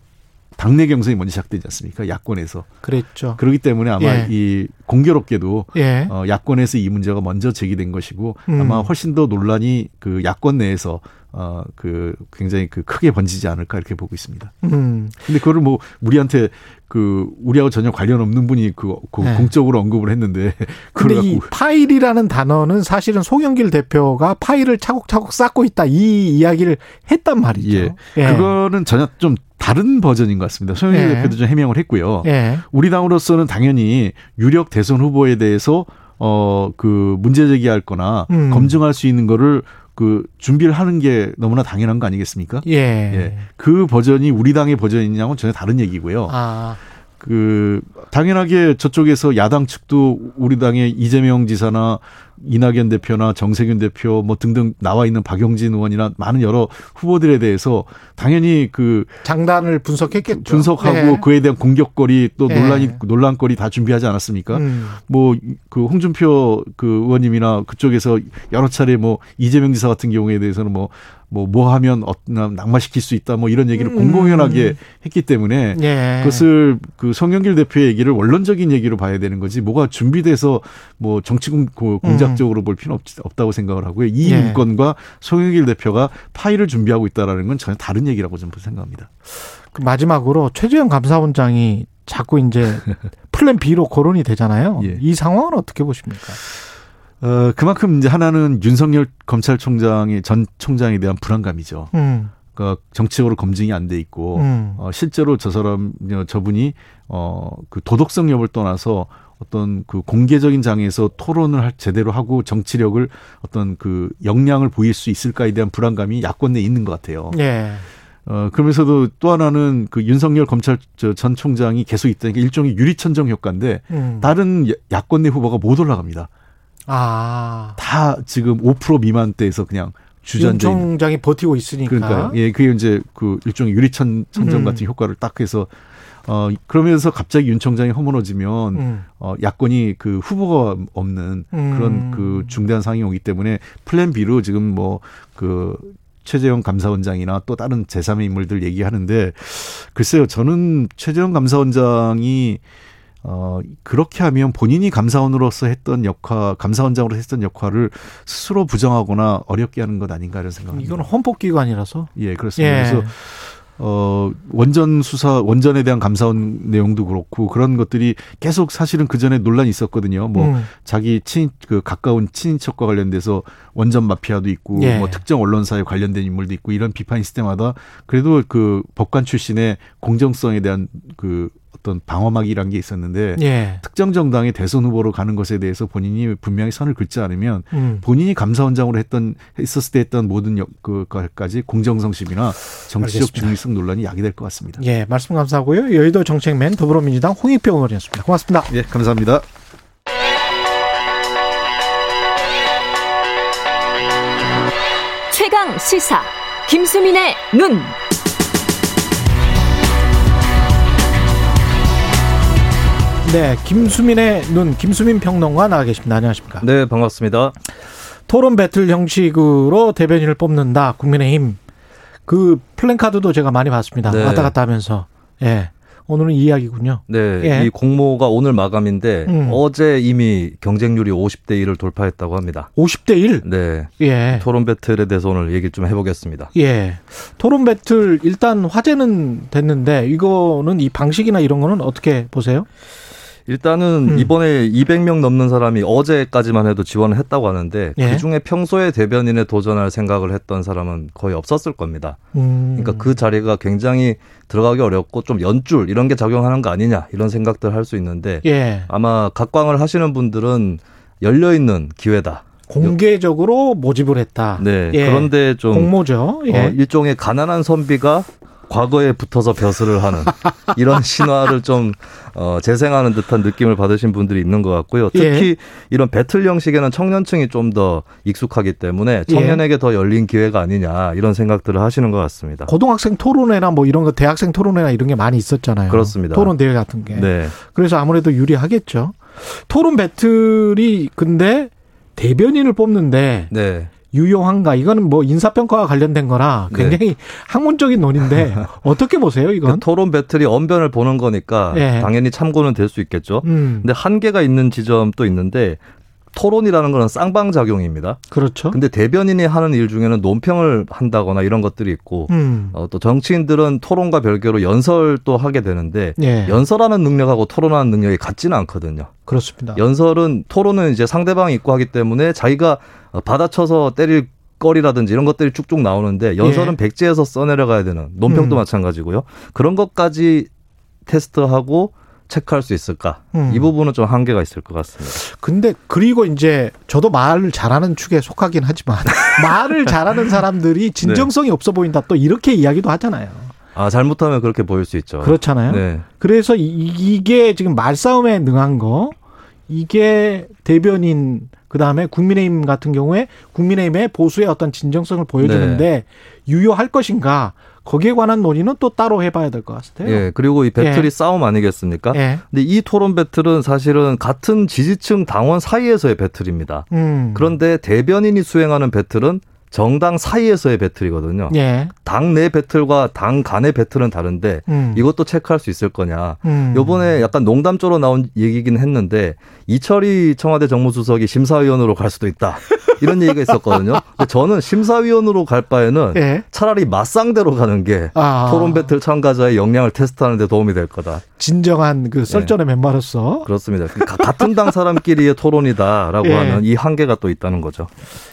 당내 경선이 먼저 시작되지 않습니까? 야권에서. 그랬죠. 그렇기 때문에 아마 예. 이 공교롭게도 예. 어, 야권에서 이 문제가 먼저 제기된 것이고 음. 아마 훨씬 더 논란이 그 야권 내에서 어, 그 굉장히 그 크게 번지지 않을까 이렇게 보고 있습니다. 음. 근데 그거를 뭐 우리한테 그 우리하고 전혀 관련 없는 분이 그, 그 네. 공적으로 언급을 했는데 그걸 근데 이 파일이라는 단어는 사실은 송영길 대표가 파일을 차곡차곡 쌓고 있다 이 이야기를 했단 말이죠. 예. 예. 그거는 전혀 좀 다른 버전인 것 같습니다. 소영일 예. 대표도 좀 해명을 했고요. 예. 우리 당으로서는 당연히 유력 대선 후보에 대해서 어 그 문제 제기할 거나 음. 검증할 수 있는 거를 그 준비를 하는 게 너무나 당연한 거 아니겠습니까? 예. 예. 그 버전이 우리 당의 버전이냐고는 전혀 다른 얘기고요. 아, 그 당연하게 저쪽에서 야당 측도 우리 당의 이재명 지사나 이낙연 대표나 정세균 대표 뭐 등등 나와 있는 박용진 의원이나 많은 여러 후보들에 대해서 당연히 그 장단을 분석했겠죠. 분석하고 예. 그에 대한 공격거리 또 예. 논란이 논란거리 다 준비하지 않았습니까? 음. 뭐그 홍준표 그 의원님이나 그쪽에서 여러 차례 뭐 이재명 지사 같은 경우에 대해서는 뭐 뭐 뭐 하면 어, 낙마시킬 수 있다 뭐 이런 얘기를 음. 공공연하게 했기 때문에 예. 그것을 그 송영길 대표의 얘기를 원론적인 얘기로 봐야 되는 거지 뭐가 준비돼서 뭐 정치 공- 고- 공작 적으로 볼 필요는 없, 없다고 생각을 하고요. 이 예. 문건과 송영길 대표가 파일을 준비하고 있다라는 건 전혀 다른 얘기라고 저는 생각합니다. 그 마지막으로 최재형 감사원장이 자꾸 이제 플랜 B로 거론이 되잖아요. 예. 이 상황은 어떻게 보십니까? 어, 그만큼 이제 하나는 윤석열 검찰총장의 전 총장에 대한 불안감이죠. 음. 그러니까 정치적으로 검증이 안 돼 있고 음. 어, 실제로 저 사람 어, 저분이 어, 그 도덕성 여부를 떠나서 어떤 그 공개적인 장에서 토론을 할- 제대로 하고 정치력을 어떤 그 역량을 보일 수 있을까에 대한 불안감이 야권 내에 있는 것 같아요. 예. 어, 그러면서도 또 하나는 그 윤석열 검찰 저전 총장이 계속 있다니까 일종의 유리천정 효과인데 음. 다른 야- 야권 내 후보가 못 올라갑니다. 아. 다 지금 5% 미만대에서 그냥 있는. 총장이 버티고 있으니까. 그러니까 예, 그게 이제 그 일종의 유리천 천정 음. 같은 효과를 딱 해서 어 그러면서 갑자기 윤 총장이 허물어지면 음. 어 야권이 그 후보가 없는 음. 그런 그 중대한 상황이 오기 때문에 플랜 B로 지금 뭐그 최재형 감사원장이나 또 다른 제3의 인물들 얘기하는데 글쎄요 저는 최재형 감사원장이 어 그렇게 하면 본인이 감사원으로서 했던 역할 감사원장으로 했던 역할을 스스로 부정하거나 어렵게 하는 것 아닌가 이런 생각합니다. 이건 헌법기관이라서. 예, 그렇습니다. 예. 그래서 어 원전 수사 원전에 대한 감사원 내용도 그렇고 그런 것들이 계속 사실은 그 전에 논란이 있었거든요. 뭐 음. 자기 친 그 가까운 친인척과 관련돼서 원전 마피아도 있고 예. 뭐 특정 언론사에 관련된 인물도 있고 이런 비판이 있을 때마다 그래도 그 법관 출신의 공정성에 대한 그 어떤 방어막이란 게 있었는데 예. 특정 정당의 대선 후보로 가는 것에 대해서 본인이 분명히 선을 긋지 않으면 음. 본인이 감사원장으로 했던 했었을 때 했던 모든 역- 그까지 공정성심이나 정치적. 중립성 논란이 야기될 것 같습니다. 예, 말씀 감사하고요. 여의도 정책맨 더불어민주당 홍익병 의원이었습니다. 고맙습니다. 예, 감사합니다. 최강 시사 김수민의 눈. 네, 김수민의 눈, 김수민 평론가 나와 계십니다. 안녕하십니까? 네, 반갑습니다. 토론 배틀 형식으로 대변인을 뽑는다. 국민의힘 그 플랜카드도 제가 많이 봤습니다. 네. 왔다 갔다 하면서 예 오늘은 이 이야기군요. 네, 예. 이 공모가 오늘 마감인데 음. 어제 이미 경쟁률이 50대 1을 돌파했다고 합니다. 50대 1. 네. 예. 토론 배틀에 대해서 오늘 얘기 좀 해보겠습니다. 예. 토론 배틀 일단 화제는 됐는데 이거는 이 방식이나 이런 거는 어떻게 보세요? 일단은 음. 이번에 200명 넘는 사람이 어제까지만 해도 지원을 했다고 하는데 예. 그 중에 평소에 대변인에 도전할 생각을 했던 사람은 거의 없었을 겁니다. 음. 그러니까 그 자리가 굉장히 들어가기 어렵고 좀 연줄 이런 게 작용하는 거 아니냐 이런 생각들 할 수 있는데 예. 아마 각광을 하시는 분들은 열려 있는 기회다. 공개적으로 모집을 했다. 네. 예. 그런데 좀 공모죠. 예. 어, 일종의 가난한 선비가 과거에 붙어서 벼슬을 하는 이런 신화를 좀 어, 재생하는 듯한 느낌을 받으신 분들이 있는 것 같고요. 예. 특히 이런 배틀 형식에는 청년층이 좀 더 익숙하기 때문에 예. 청년에게 더 열린 기회가 아니냐 이런 생각들을 하시는 것 같습니다. 고등학생 토론회나 뭐 이런 거 대학생 토론회나 이런 게 많이 있었잖아요. 그렇습니다. 토론 대회 같은 게. 네. 그래서 아무래도 유리하겠죠. 토론 배틀이 근데 대변인을 뽑는데 네. 유용한가? 이거는 뭐 인사평가와 관련된 거라 네. 굉장히 학문적인 논인데 어떻게 보세요, 이건? 그 토론 배틀이 언변을 보는 거니까 예. 당연히 참고는 될 수 있겠죠. 음, 근데 한계가 있는 지점도 있는데 토론이라는 거는 쌍방 작용입니다. 그렇죠. 근데 대변인이 하는 일 중에는 논평을 한다거나 이런 것들이 있고 음, 어, 또 정치인들은 토론과 별개로 연설도 하게 되는데 예, 연설하는 능력하고 토론하는 능력이 같지는 않거든요. 그렇습니다. 연설은 토론은 이제 상대방이 있고 하기 때문에 자기가 어, 받아쳐서 때릴 거리라든지 이런 것들이 쭉쭉 나오는데 연설은 예. 백지에서 써내려가야 되는 논평도 음. 마찬가지고요. 그런 것까지 테스트하고 체크할 수 있을까? 음. 이 부분은 좀 한계가 있을 것 같습니다. 근데 그리고 이제 저도 말을 잘하는 축에 속하긴 하지만 말을 잘하는 사람들이 진정성이 없어 보인다 또 이렇게 이야기도 하잖아요. 아 잘못하면 그렇게 보일 수 있죠. 그렇잖아요. 네. 그래서 이- 이게 지금 말싸움에 능한 거 이게 대변인 그 다음에 국민의힘 같은 경우에 국민의힘의 보수의 어떤 진정성을 보여주는데 네. 유효할 것인가 거기에 관한 논의는 또 따로 해봐야 될 것 같아요. 예, 그리고 이 배틀이 예. 싸움 아니겠습니까? 예. 근데 이 토론 배틀은 사실은 같은 지지층 당원 사이에서의 배틀입니다. 음. 그런데 대변인이 수행하는 배틀은 정당 사이에서의 배틀이거든요. 예. 당내 배틀과 당 간의 배틀은 다른데 음. 이것도 체크할 수 있을 거냐. 음. 요번에 약간 농담조로 나온 얘기긴 했는데 이철희 청와대 정무수석이 심사위원으로 갈 수도 있다. 이런 얘기가 있었거든요. 근데 저는 심사위원으로 갈 바에는 예. 차라리 맞상대로 가는 게 아. 토론 배틀 참가자의 역량을 테스트하는 데 도움이 될 거다. 진정한 그 썰전의 멤버로서 그렇습니다. 가- 같은 당 사람끼리의 토론이다라고 예. 하는 이 한계가 또 있다는 거죠.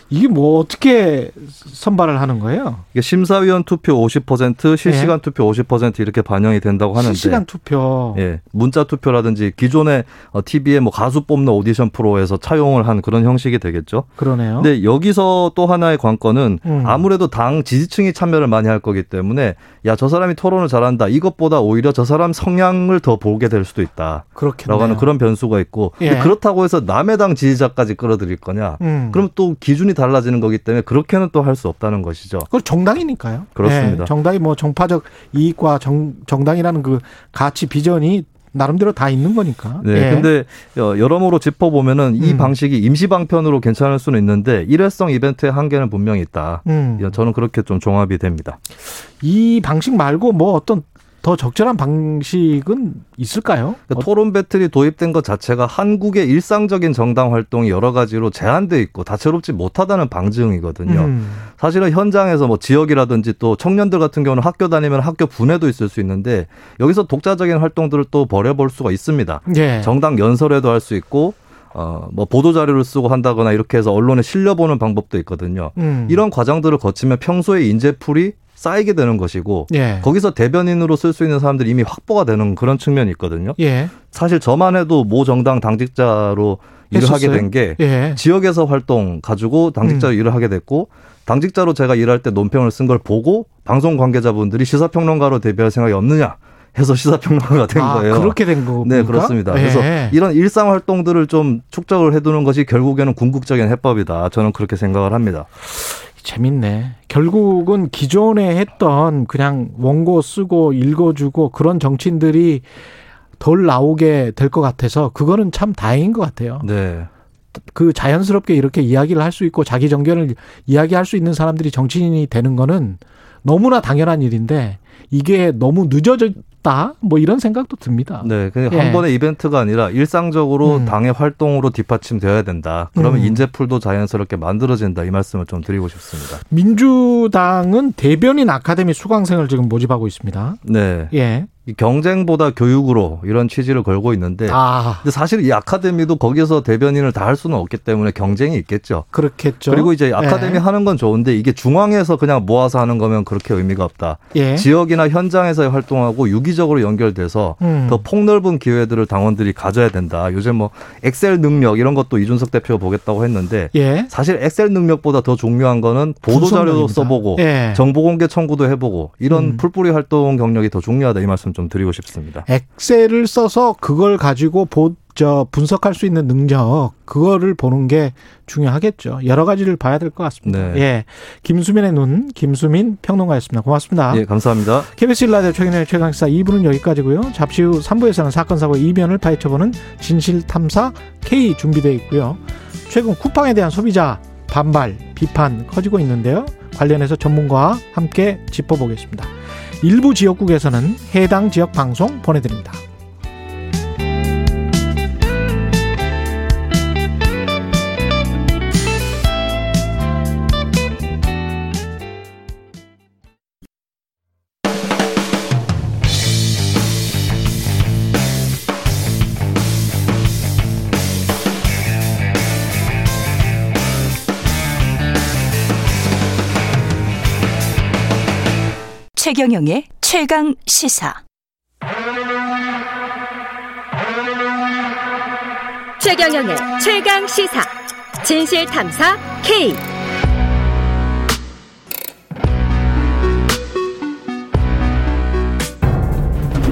이게 뭐 어떻게 선발을 하는 거예요? 이게 심사위원 투표 50%, 실시간 투표 50% 이렇게 반영이 된다고 하는데 예. 실시간 투표. 예, 문자 투표라든지 기존의 어, TV에 뭐 가수 뽑는 오디션 프로에서 차용을 한 그런 형식이 되겠죠. 그러네요. 근데 여기서 또 하나의 관건은 음. 아무래도 당 지지층이 참여를 많이 할 거기 때문에 야 저 사람이 토론을 잘한다 이것보다 오히려 저 사람 성향을 더 보게 될 수도 있다. 그렇겠네요. 라고 하는 그런 변수가 있고 예. 그렇다고 해서 남의 당 지지자까지 끌어들일 거냐? 음. 그럼 또 기준이 달라지는 거기 때문에 그렇게는 또 할 수 없다는 것이죠. 그건 정당이니까요. 그렇습니다. 예, 정당이 뭐 정파적 이익과 정, 정당이라는 그 가치 비전이 나름대로 다 있는 거니까. 네. 예. 근데 어, 여러모로 짚어보면은 이 음. 방식이 임시 방편으로 괜찮을 수는 있는데 일회성 이벤트의 한계는 분명히 있다. 음. 저는 그렇게 좀 종합이 됩니다. 이 방식 말고 뭐 어떤 더 적절한 방식은 있을까요? 그러니까 토론 배틀이 도입된 것 자체가 한국의 일상적인 정당 활동이 여러 가지로 제한돼 있고 다채롭지 못하다는 방증이거든요. 음. 사실은 현장에서 뭐 지역이라든지 또 청년들 같은 경우는 학교 다니면 학교 분해도 있을 수 있는데 여기서 독자적인 활동들을 또 벌여볼 수가 있습니다. 예. 정당 연설회도 할 수 있고 어뭐 보도 자료를 쓰고 한다거나 이렇게 해서 언론에 실려보는 방법도 있거든요. 음. 이런 과정들을 거치면 평소에 인재풀이 쌓이게 되는 것이고 예. 거기서 대변인으로 쓸 수 있는 사람들이 이미 확보가 되는 그런 측면이 있거든요. 예. 사실 저만 해도 모 정당 당직자로 일을 하게 했었어요? 된게 예. 지역에서 활동 가지고 당직자로 음. 일을 하게 됐고 당직자로 제가 일할 때 논평을 쓴 걸 보고 방송 관계자분들이 시사평론가로 데뷔할 생각이 없느냐 해서 시사평론가가 된 아, 거예요. 그렇게 된 거군요. 네, 그렇습니다. 그래서 이런 일상 활동들을 좀 축적을 해두는 것이 결국에는 궁극적인 해법이다. 저는 그렇게 생각을 합니다. 재밌네. 결국은 기존에 했던 그냥 원고 쓰고 읽어주고 그런 정치인들이 덜 나오게 될 것 같아서 그거는 참 다행인 것 같아요. 네. 그 자연스럽게 이렇게 이야기를 할 수 있고 자기 정견을 이야기할 수 있는 사람들이 정치인이 되는 거는 너무나 당연한 일인데 이게 너무 늦어 졌다 뭐 이런 생각도 듭니다. 네, 그냥 예. 한 번의 이벤트가 아니라 일상적으로 음. 당의 활동으로 뒷받침되어야 된다. 그러면 음. 인재풀도 자연스럽게 만들어진다. 이 말씀을 좀 드리고 싶습니다. 민주당은 대변인 아카데미 수강생을 지금 모집하고 있습니다. 네. 예. 이 경쟁보다 교육으로 이런 취지를 걸고 있는데 아, 근데 사실 이 아카데미도 거기서 대변인을 다 할 수는 없기 때문에 경쟁이 있겠죠. 그렇겠죠. 그리고 이제 아카데미 예. 하는 건 좋은데 이게 중앙에서 그냥 모아서 하는 거면 그렇게 의미가 없다. 예. 지역이나 현장에서 활동하고 유기적으로 연결돼서 음. 더 폭넓은 기회들을 당원들이 가져야 된다. 요즘 뭐 엑셀 능력 이런 것도 이준석 대표가 보겠다고 했는데 예. 사실 엑셀 능력보다 더 중요한 거는 보도 자료도. 써보고 예. 정보 공개 청구도 해보고 이런 음. 풀뿌리 활동 경력이 더 중요하다 이 말씀 좀 드리고 싶습니다. 엑셀을 써서 그걸 가지고 보, 저 분석할 수 있는 능력 그거를 보는 게 중요하겠죠. 여러 가지를 봐야 될 것 같습니다. 네. 예. 김수민의 눈 김수민 평론가였습니다. 고맙습니다. 예, 감사합니다. KBS 일라디오 최근의 최강시사 2부는 여기까지고요. 잠시 후 3부에서는 사건 사고 이변을 파헤쳐보는 진실탐사 K 준비되어 있고요. 최근 쿠팡에 대한 소비자 반발 비판 커지고 있는데요. 관련해서 전문가와 함께 짚어보겠습니다. 일부 지역국에서는 해당 지역 방송 보내드립니다. 최경영의 최강 시사. 최경영의 최강 시사. 진실 탐사 K.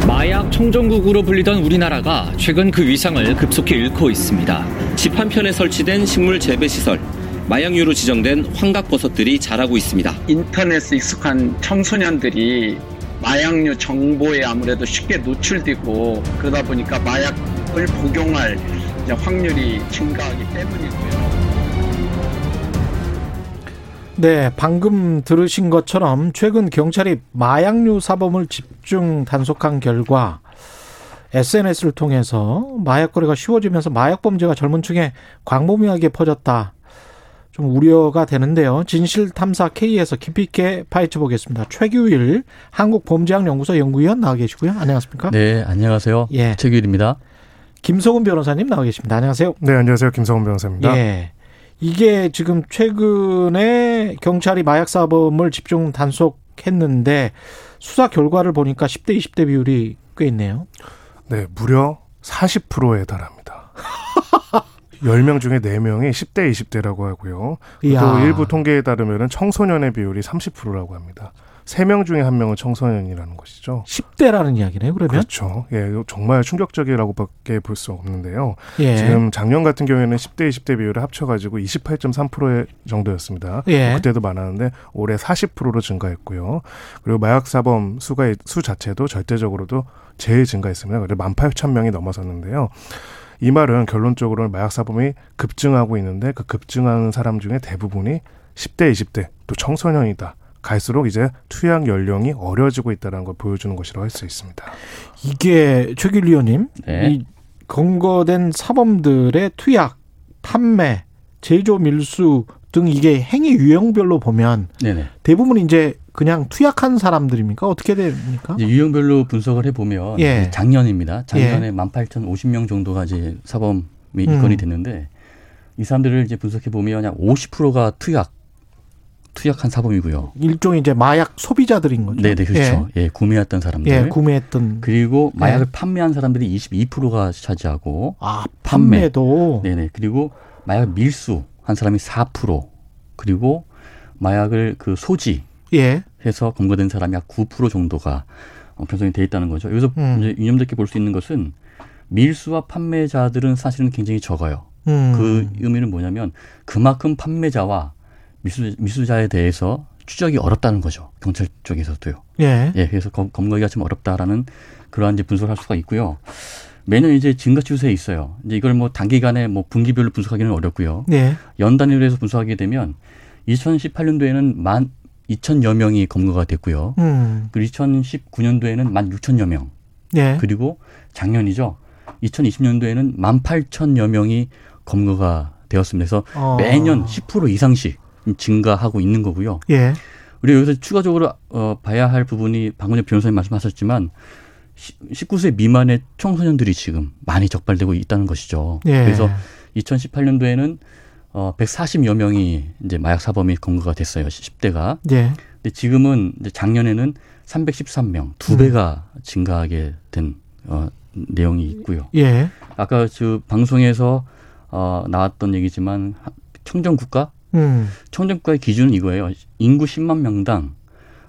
마약 청정국으로 불리던 우리나라가 최근 그 위상을 급속히 잃고 있습니다. 집 한편에 설치된 식물 재배 시설, 마약류로 지정된 환각버섯들이 자라고 있습니다. 인터넷에 익숙한 청소년들이 마약류 정보에 아무래도 쉽게 노출되고 그러다 보니까 마약을 복용할 확률이 증가하기 때문이고요. 네, 방금 들으신 것처럼 최근 경찰이 마약류 사범을 집중 단속한 결과 SNS를 통해서 마약 거래가 쉬워지면서 마약 범죄가 젊은 층에 광범위하게 퍼졌다. 좀 우려가 되는데요. 진실탐사 K에서 깊이 있게 파헤쳐 보겠습니다. 최규일 한국범죄학연구소 연구위원 나와 계시고요. 안녕하십니까? 네, 안녕하세요. 예. 최규일입니다. 김성훈 변호사님 나와 계십니다. 안녕하세요. 네, 안녕하세요. 김성훈 변호사입니다. 예. 이게 지금 최근에 경찰이 마약 사범을 집중 단속했는데 수사 결과를 보니까 10대 20대 비율이 꽤 있네요. 네, 무려 40%에 달합니다. 10명 중에 4명이 10대, 20대라고 하고요. 또 일부 통계에 따르면 청소년의 비율이 30%라고 합니다. 3명 중에 1명은 청소년이라는 것이죠. 10대라는 이야기네요, 그러면? 그렇죠. 예, 정말 충격적이라고 밖에 볼 수 없는데요. 예. 지금 작년 같은 경우에는 10대, 20대 비율을 합쳐가지고 28.3% 정도였습니다. 예. 그때도 많았는데 올해 40%로 증가했고요. 그리고 마약 사범 수가 수 자체도 절대적으로도 제일 증가했습니다. 그래서 18,000명이 넘어섰는데요. 이 말은 결론적으로는 마약 사범이 급증하고 있는데 그 급증하는 사람 중에 대부분이 10대, 20대 또 청소년이다. 갈수록 이제 투약 연령이 어려지고 있다는 걸 보여주는 것이라고 할 수 있습니다. 이게 최길 위원님, 네. 이 검거된 사범들의 투약, 판매, 제조 밀수 등 이게 행위 유형별로 보면 네네. 대부분 이제 그냥 투약한 사람들입니까? 어떻게 됩니까? 유형별로 분석을 해보면 예. 작년입니다. 작년에 예. 18,050명 정도가 이제 사범이 입건이 음. 됐는데 이 사람들을 이제 분석해 보면 약 50%가 투약 투약한 사범이고요. 일종의 이제 마약 소비자들인 거죠. 네, 네, 그렇죠. 예, 예 구매했던 사람들. 예, 구매했던. 그리고 마약을 예. 판매한 사람들이 22%가 차지하고. 아, 판매도. 판매. 네네. 그리고 마약 밀수 한 사람이 4%. 그리고 마약을 그 소지. 예. 해서 검거된 사람이 약 9% 정도가 편성이 돼 있다는 거죠. 여기서 음. 이제 유념되게 볼 수 있는 것은 밀수와 판매자들은 사실은 굉장히 적어요. 음. 그 의미는 뭐냐면 그만큼 판매자와 미수, 미수자에 대해서 추적이 어렵다는 거죠. 경찰 쪽에서도요. 예. 예, 그래서 검, 검거기가 좀 어렵다라는 그러한 이제 분석을 할 수가 있고요. 매년 이제 증가 추세에 있어요. 이제 이걸 뭐 단기간에 뭐 분기별로 분석하기는 어렵고요. 예. 연 단위로 해서 분석하게 되면 2018년도에는 만 2천여 명이 검거가 됐고요. 음. 그리고 2019년도에는 만 6천여 명. 예. 그리고 작년이죠. 2020년도에는 만 8천여 명이 검거가 되었습니다. 그래서 어. 매년 10% 이상씩 증가하고 있는 거고요. 예. 우리가 여기서 추가적으로 어, 봐야 할 부분이 방금 전 변호사님 말씀하셨지만 19세 미만의 청소년들이 지금 많이 적발되고 있다는 것이죠. 예. 그래서 2018년도에는 어 140여 명이 이제 마약 사범이 검거가 됐어요. 10대가. 예. 근데 지금은 이제 작년에는 313명, 두 배가 음. 증가하게 된 어, 내용이 있고요. 예. 아까 그 방송에서 어, 나왔던 얘기지만 청정 국가 음. 청정 국가의 기준은 이거예요. 인구 10만 명당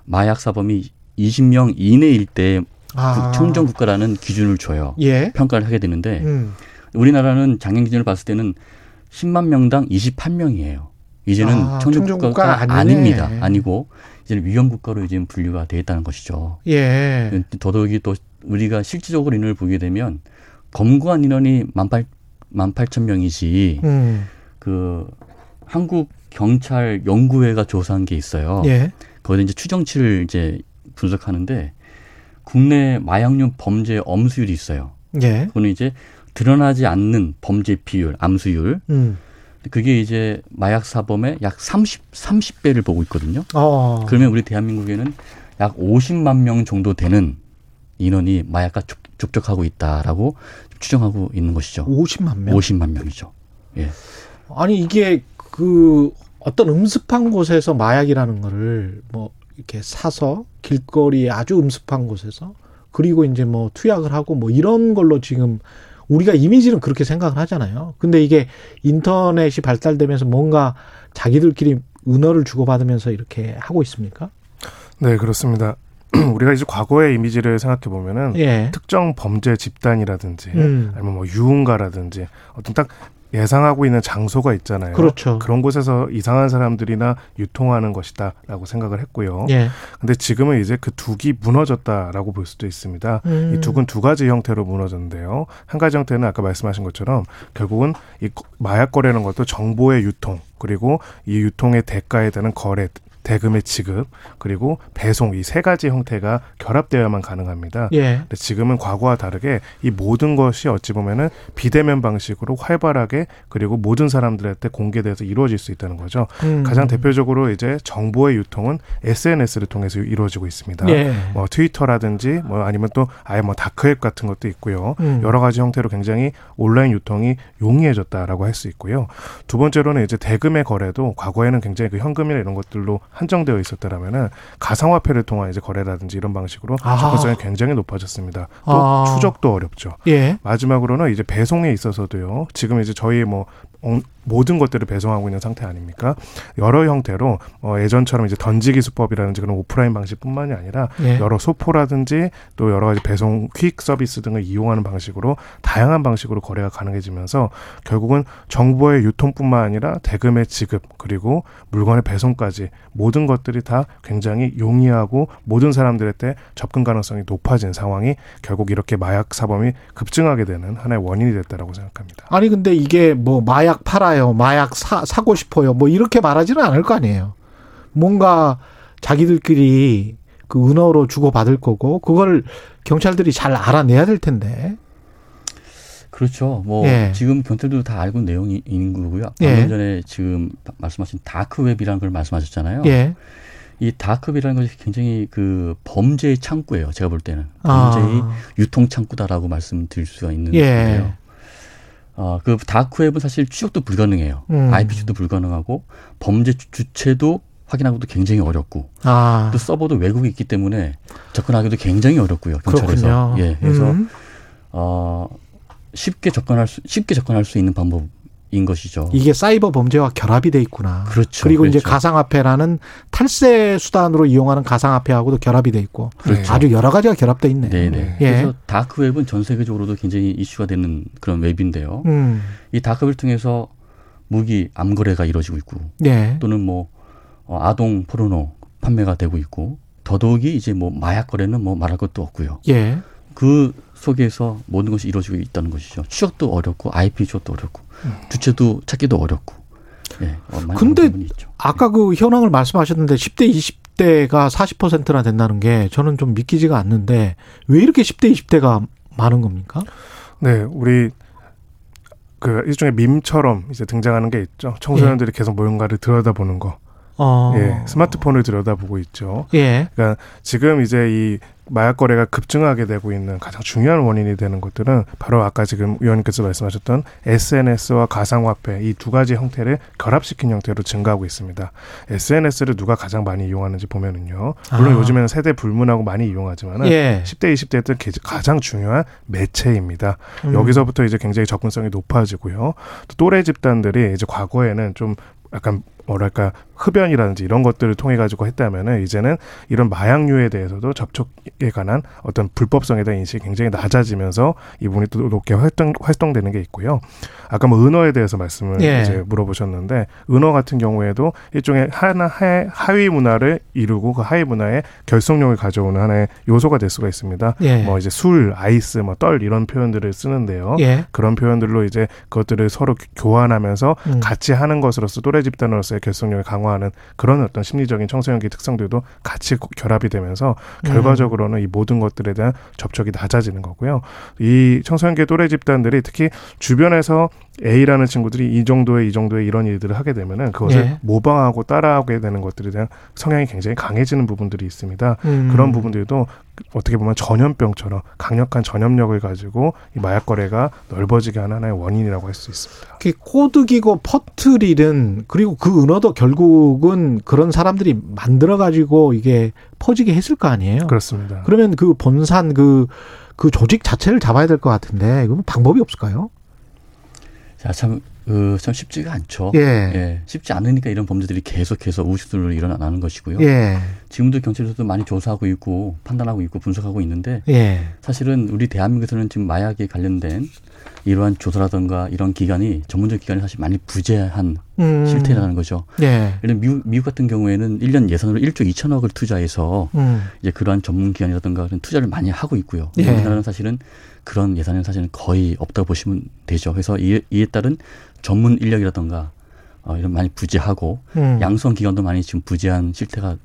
마약 사범이 20명 이내일 때 아. 청정 국가라는 기준을 줘요. 예. 평가를 하게 되는데 음. 우리나라는 작년 기준을 봤을 때는 10만 명당 28명이에요. 이제는 아, 청정 국가가 아닙니다. 아니고 이제는 위험 국가로 이제 분류가 되어 있다는 것이죠. 예. 더더욱이 또 우리가 실질적으로 인원을 보게 되면 검거한 인원이 18, 18,000명이지 음. 그 한국 경찰 연구회가 조사한 게 있어요. 예. 거기서 이제 추정치를 이제 분석하는데 국내 마약류 범죄 엄수율이 있어요. 예. 그거는 이제 드러나지 않는 범죄 비율, 암수율. 음. 그게 이제 마약 사범의 약 30, 30배를 보고 있거든요. 어. 그러면 우리 대한민국에는 약 50만 명 정도 되는 인원이 마약과 접촉하고 있다라고 추정하고 있는 것이죠. 50만 명? 50만 명이죠. 예. 아니 이게 그 어떤 음습한 곳에서 마약이라는 거를 뭐 이렇게 사서 길거리에 아주 음습한 곳에서 그리고 이제 뭐 투약을 하고 뭐 이런 걸로 지금 우리가 이미지는 그렇게 생각을 하잖아요. 근데 이게 인터넷이 발달되면서 뭔가 자기들끼리 은어를 주고받으면서 이렇게 하고 있습니까? 네, 그렇습니다. 우리가 이제 과거의 이미지를 생각해 보면은 예. 특정 범죄 집단이라든지 음. 아니면 뭐 유흥가라든지 어떤 딱 예상하고 있는 장소가 있잖아요. 그렇죠. 그런 곳에서 이상한 사람들이나 유통하는 것이다라고 생각을 했고요. 예. 근데 지금은 이제 그 둑이 무너졌다라고 볼 수도 있습니다. 음. 이 둑은 두 가지 형태로 무너졌는데요. 한 가지 형태는 아까 말씀하신 것처럼 결국은 이 마약 거래는 것도 정보의 유통 그리고 이 유통의 대가에 대한 거래 대금의 지급 그리고 배송 이 세 가지 형태가 결합되어야만 가능합니다. 예. 근데 지금은 과거와 다르게 이 모든 것이 어찌 보면은 비대면 방식으로 활발하게 그리고 모든 사람들한테 공개돼서 이루어질 수 있다는 거죠. 음. 가장 대표적으로 이제 정보의 유통은 SNS를 통해서 이루어지고 있습니다. 예. 뭐 트위터라든지 뭐 아니면 또 아예 뭐 다크웹 같은 것도 있고요. 음. 여러 가지 형태로 굉장히 온라인 유통이 용이해졌다라고 할 수 있고요. 두 번째로는 이제 대금의 거래도 과거에는 굉장히 그 현금이나 이런 것들로 한정되어 있었다라면은 가상화폐를 통한 이제 거래라든지 이런 방식으로 아. 접근성이 굉장히 높아졌습니다. 또 아. 추적도 어렵죠. 예. 마지막으로는 이제 배송에 있어서도요. 지금 이제 저희 뭐 모든 것들을 배송하고 있는 상태 아닙니까? 여러 형태로 어, 예전처럼 이제 던지기 수법이라든지 그런 오프라인 방식뿐만이 아니라 예. 여러 소포라든지 또 여러 가지 배송 퀵 서비스 등을 이용하는 방식으로 다양한 방식으로 거래가 가능해지면서 결국은 정보의 유통뿐만 아니라 대금의 지급 그리고 물건의 배송까지 모든 것들이 다 굉장히 용이하고 모든 사람들한테 접근 가능성이 높아진 상황이 결국 이렇게 마약 사범이 급증하게 되는 하나의 원인이 됐다라고 생각합니다. 아니 근데 이게 뭐 마약 팔아 살아요. 마약 사, 사고 싶어요. 뭐 이렇게 말하지는 않을 거 아니에요. 뭔가 자기들끼리 그 은어로 주고받을 거고 그걸 경찰들이 잘 알아내야 될 텐데. 그렇죠. 뭐 예. 지금 경찰도 다 알고 있는 내용이 있는 거고요. 방금 예. 전에 지금 말씀하신 다크웹이라는 걸 말씀하셨잖아요. 예. 이 다크웹이라는 것이 굉장히 그 범죄의 창구예요. 제가 볼 때는 범죄의 아. 유통 창구다라고 말씀드릴 수가 있는 예. 거예요. 어, 그 다크웹은 사실 추적도 불가능해요. 음. IP 주도 불가능하고 범죄 주체도 확인하고도 굉장히 어렵고 아. 또 서버도 외국에 있기 때문에 접근하기도 굉장히 어렵고요. 경찰에서. 그렇군요. 예. 그래서 음. 어 쉽게 접근할 수 쉽게 접근할 수 있는 방법 인 것이죠. 이게 사이버 범죄와 결합이 돼 있구나. 그렇죠. 그리고 그렇죠. 이제 가상화폐라는 탈세 수단으로 이용하는 가상화폐하고도 결합이 돼 있고 그렇죠. 아주 여러 가지가 결합돼 있네. 네네. 예. 그래서 dark web은 전 세계적으로도 굉장히 이슈가 되는 그런 웹인데요. 음. 이 dark web을 통해서 무기 암거래가 이루어지고 있고 네. 또는 뭐 어, 아동 포르노 판매가 되고 있고 더더욱이 이제 뭐 마약 거래는 뭐 말할 것도 없고요. 예. 그 속에서 모든 것이 이루어지고 있다는 것이죠. 추적도 어렵고 IP 추적도 어렵고 음. 주체도 찾기도 어렵고. 예, 근데 아까 그 현황을 말씀하셨는데 10대 20대가 40%나 된다는 게 저는 좀 믿기지가 않는데 왜 이렇게 10대 20대가 많은 겁니까? 네, 우리 그 일종의 밈처럼 이제 등장하는 게 있죠. 청소년들이 예. 계속 뭔가를 들여다보는 거. 어. 예, 스마트폰을 들여다보고 있죠. 예. 그러니까 지금 이제 이 마약 거래가 급증하게 되고 있는 가장 중요한 원인이 되는 것들은 바로 아까 지금 위원님께서 말씀하셨던 SNS와 가상화폐 이 두 가지 형태를 결합시킨 형태로 증가하고 있습니다. SNS를 누가 가장 많이 이용하는지 보면은요. 물론 아. 요즘에는 세대 불문하고 많이 이용하지만은 예. 10대, 20대 때 가장 중요한 매체입니다. 음. 여기서부터 이제 굉장히 접근성이 높아지고요. 또 또래 집단들이 이제 과거에는 좀 약간 뭐랄까 흡연이라든지 이런 것들을 통해 가지고 했다면은 이제는 이런 마약류에 대해서도 접촉에 관한 어떤 불법성에 대한 인식이 굉장히 낮아지면서 이 부분이 또 높게 활동 활동되는 게 있고요. 아까 뭐 은어에 대해서 말씀을 예. 이제 물어보셨는데 은어 같은 경우에도 일종의 하나 하위 문화를 이루고 그 하위 문화의 결속력을 가져오는 하나의 요소가 될 수가 있습니다. 예. 뭐 이제 술, 아이스, 뭐 떨 이런 표현들을 쓰는데요. 예. 그런 표현들로 이제 그것들을 서로 교환하면서 음. 같이 하는 것으로서 또래 집단으로서 의 결속력을 강화 강화하는 그런 어떤 심리적인 청소년기 특성들도 같이 결합이 되면서 결과적으로는 이 모든 것들에 대한 접촉이 낮아지는 거고요. 이 청소년기 또래 집단들이 특히 주변에서 A라는 친구들이 이 정도의 이 정도의 이런 일들을 하게 되면은 그것을 예. 모방하고 따라하게 되는 것들에 대한 성향이 굉장히 강해지는 부분들이 있습니다. 음. 그런 부분들도 어떻게 보면 전염병처럼 강력한 전염력을 가지고 이 마약 거래가 넓어지게 하는 하나의 원인이라고 할 수 있습니다. 코드기고 퍼트릴은 그리고 그 은어도 결국은 그런 사람들이 만들어 가지고 이게 퍼지게 했을 거 아니에요. 그렇습니다. 그러면 그 본산 그그 그 조직 자체를 잡아야 될 것 같은데 그럼 방법이 없을까요? 자, 참, 그, 참 쉽지가 않죠. 예. 예. 쉽지 않으니까 이런 범죄들이 계속해서 우식들로 일어나는 것이고요. 예. 지금도 경찰에서도 많이 조사하고 있고 판단하고 있고 분석하고 있는데 예. 사실은 우리 대한민국에서는 지금 마약에 관련된 이러한 조사라든가 이런 기관이 전문적 기관이 사실 많이 부재한 음. 실태라는 거죠. 예. 예를 미국, 미국 같은 경우에는 1년 예산으로 1조 2천억을 투자해서 음. 이제 그러한 전문 기관이라든가 그런 투자를 많이 하고 있고요. 예. 우리나라는 사실은 그런 예산은 사실은 거의 없다고 보시면 되죠. 그래서 이에, 이에 따른 전문 인력이라든가 어, 이런 많이 부재하고 음. 양성 기관도 많이 지금 부재한 실태가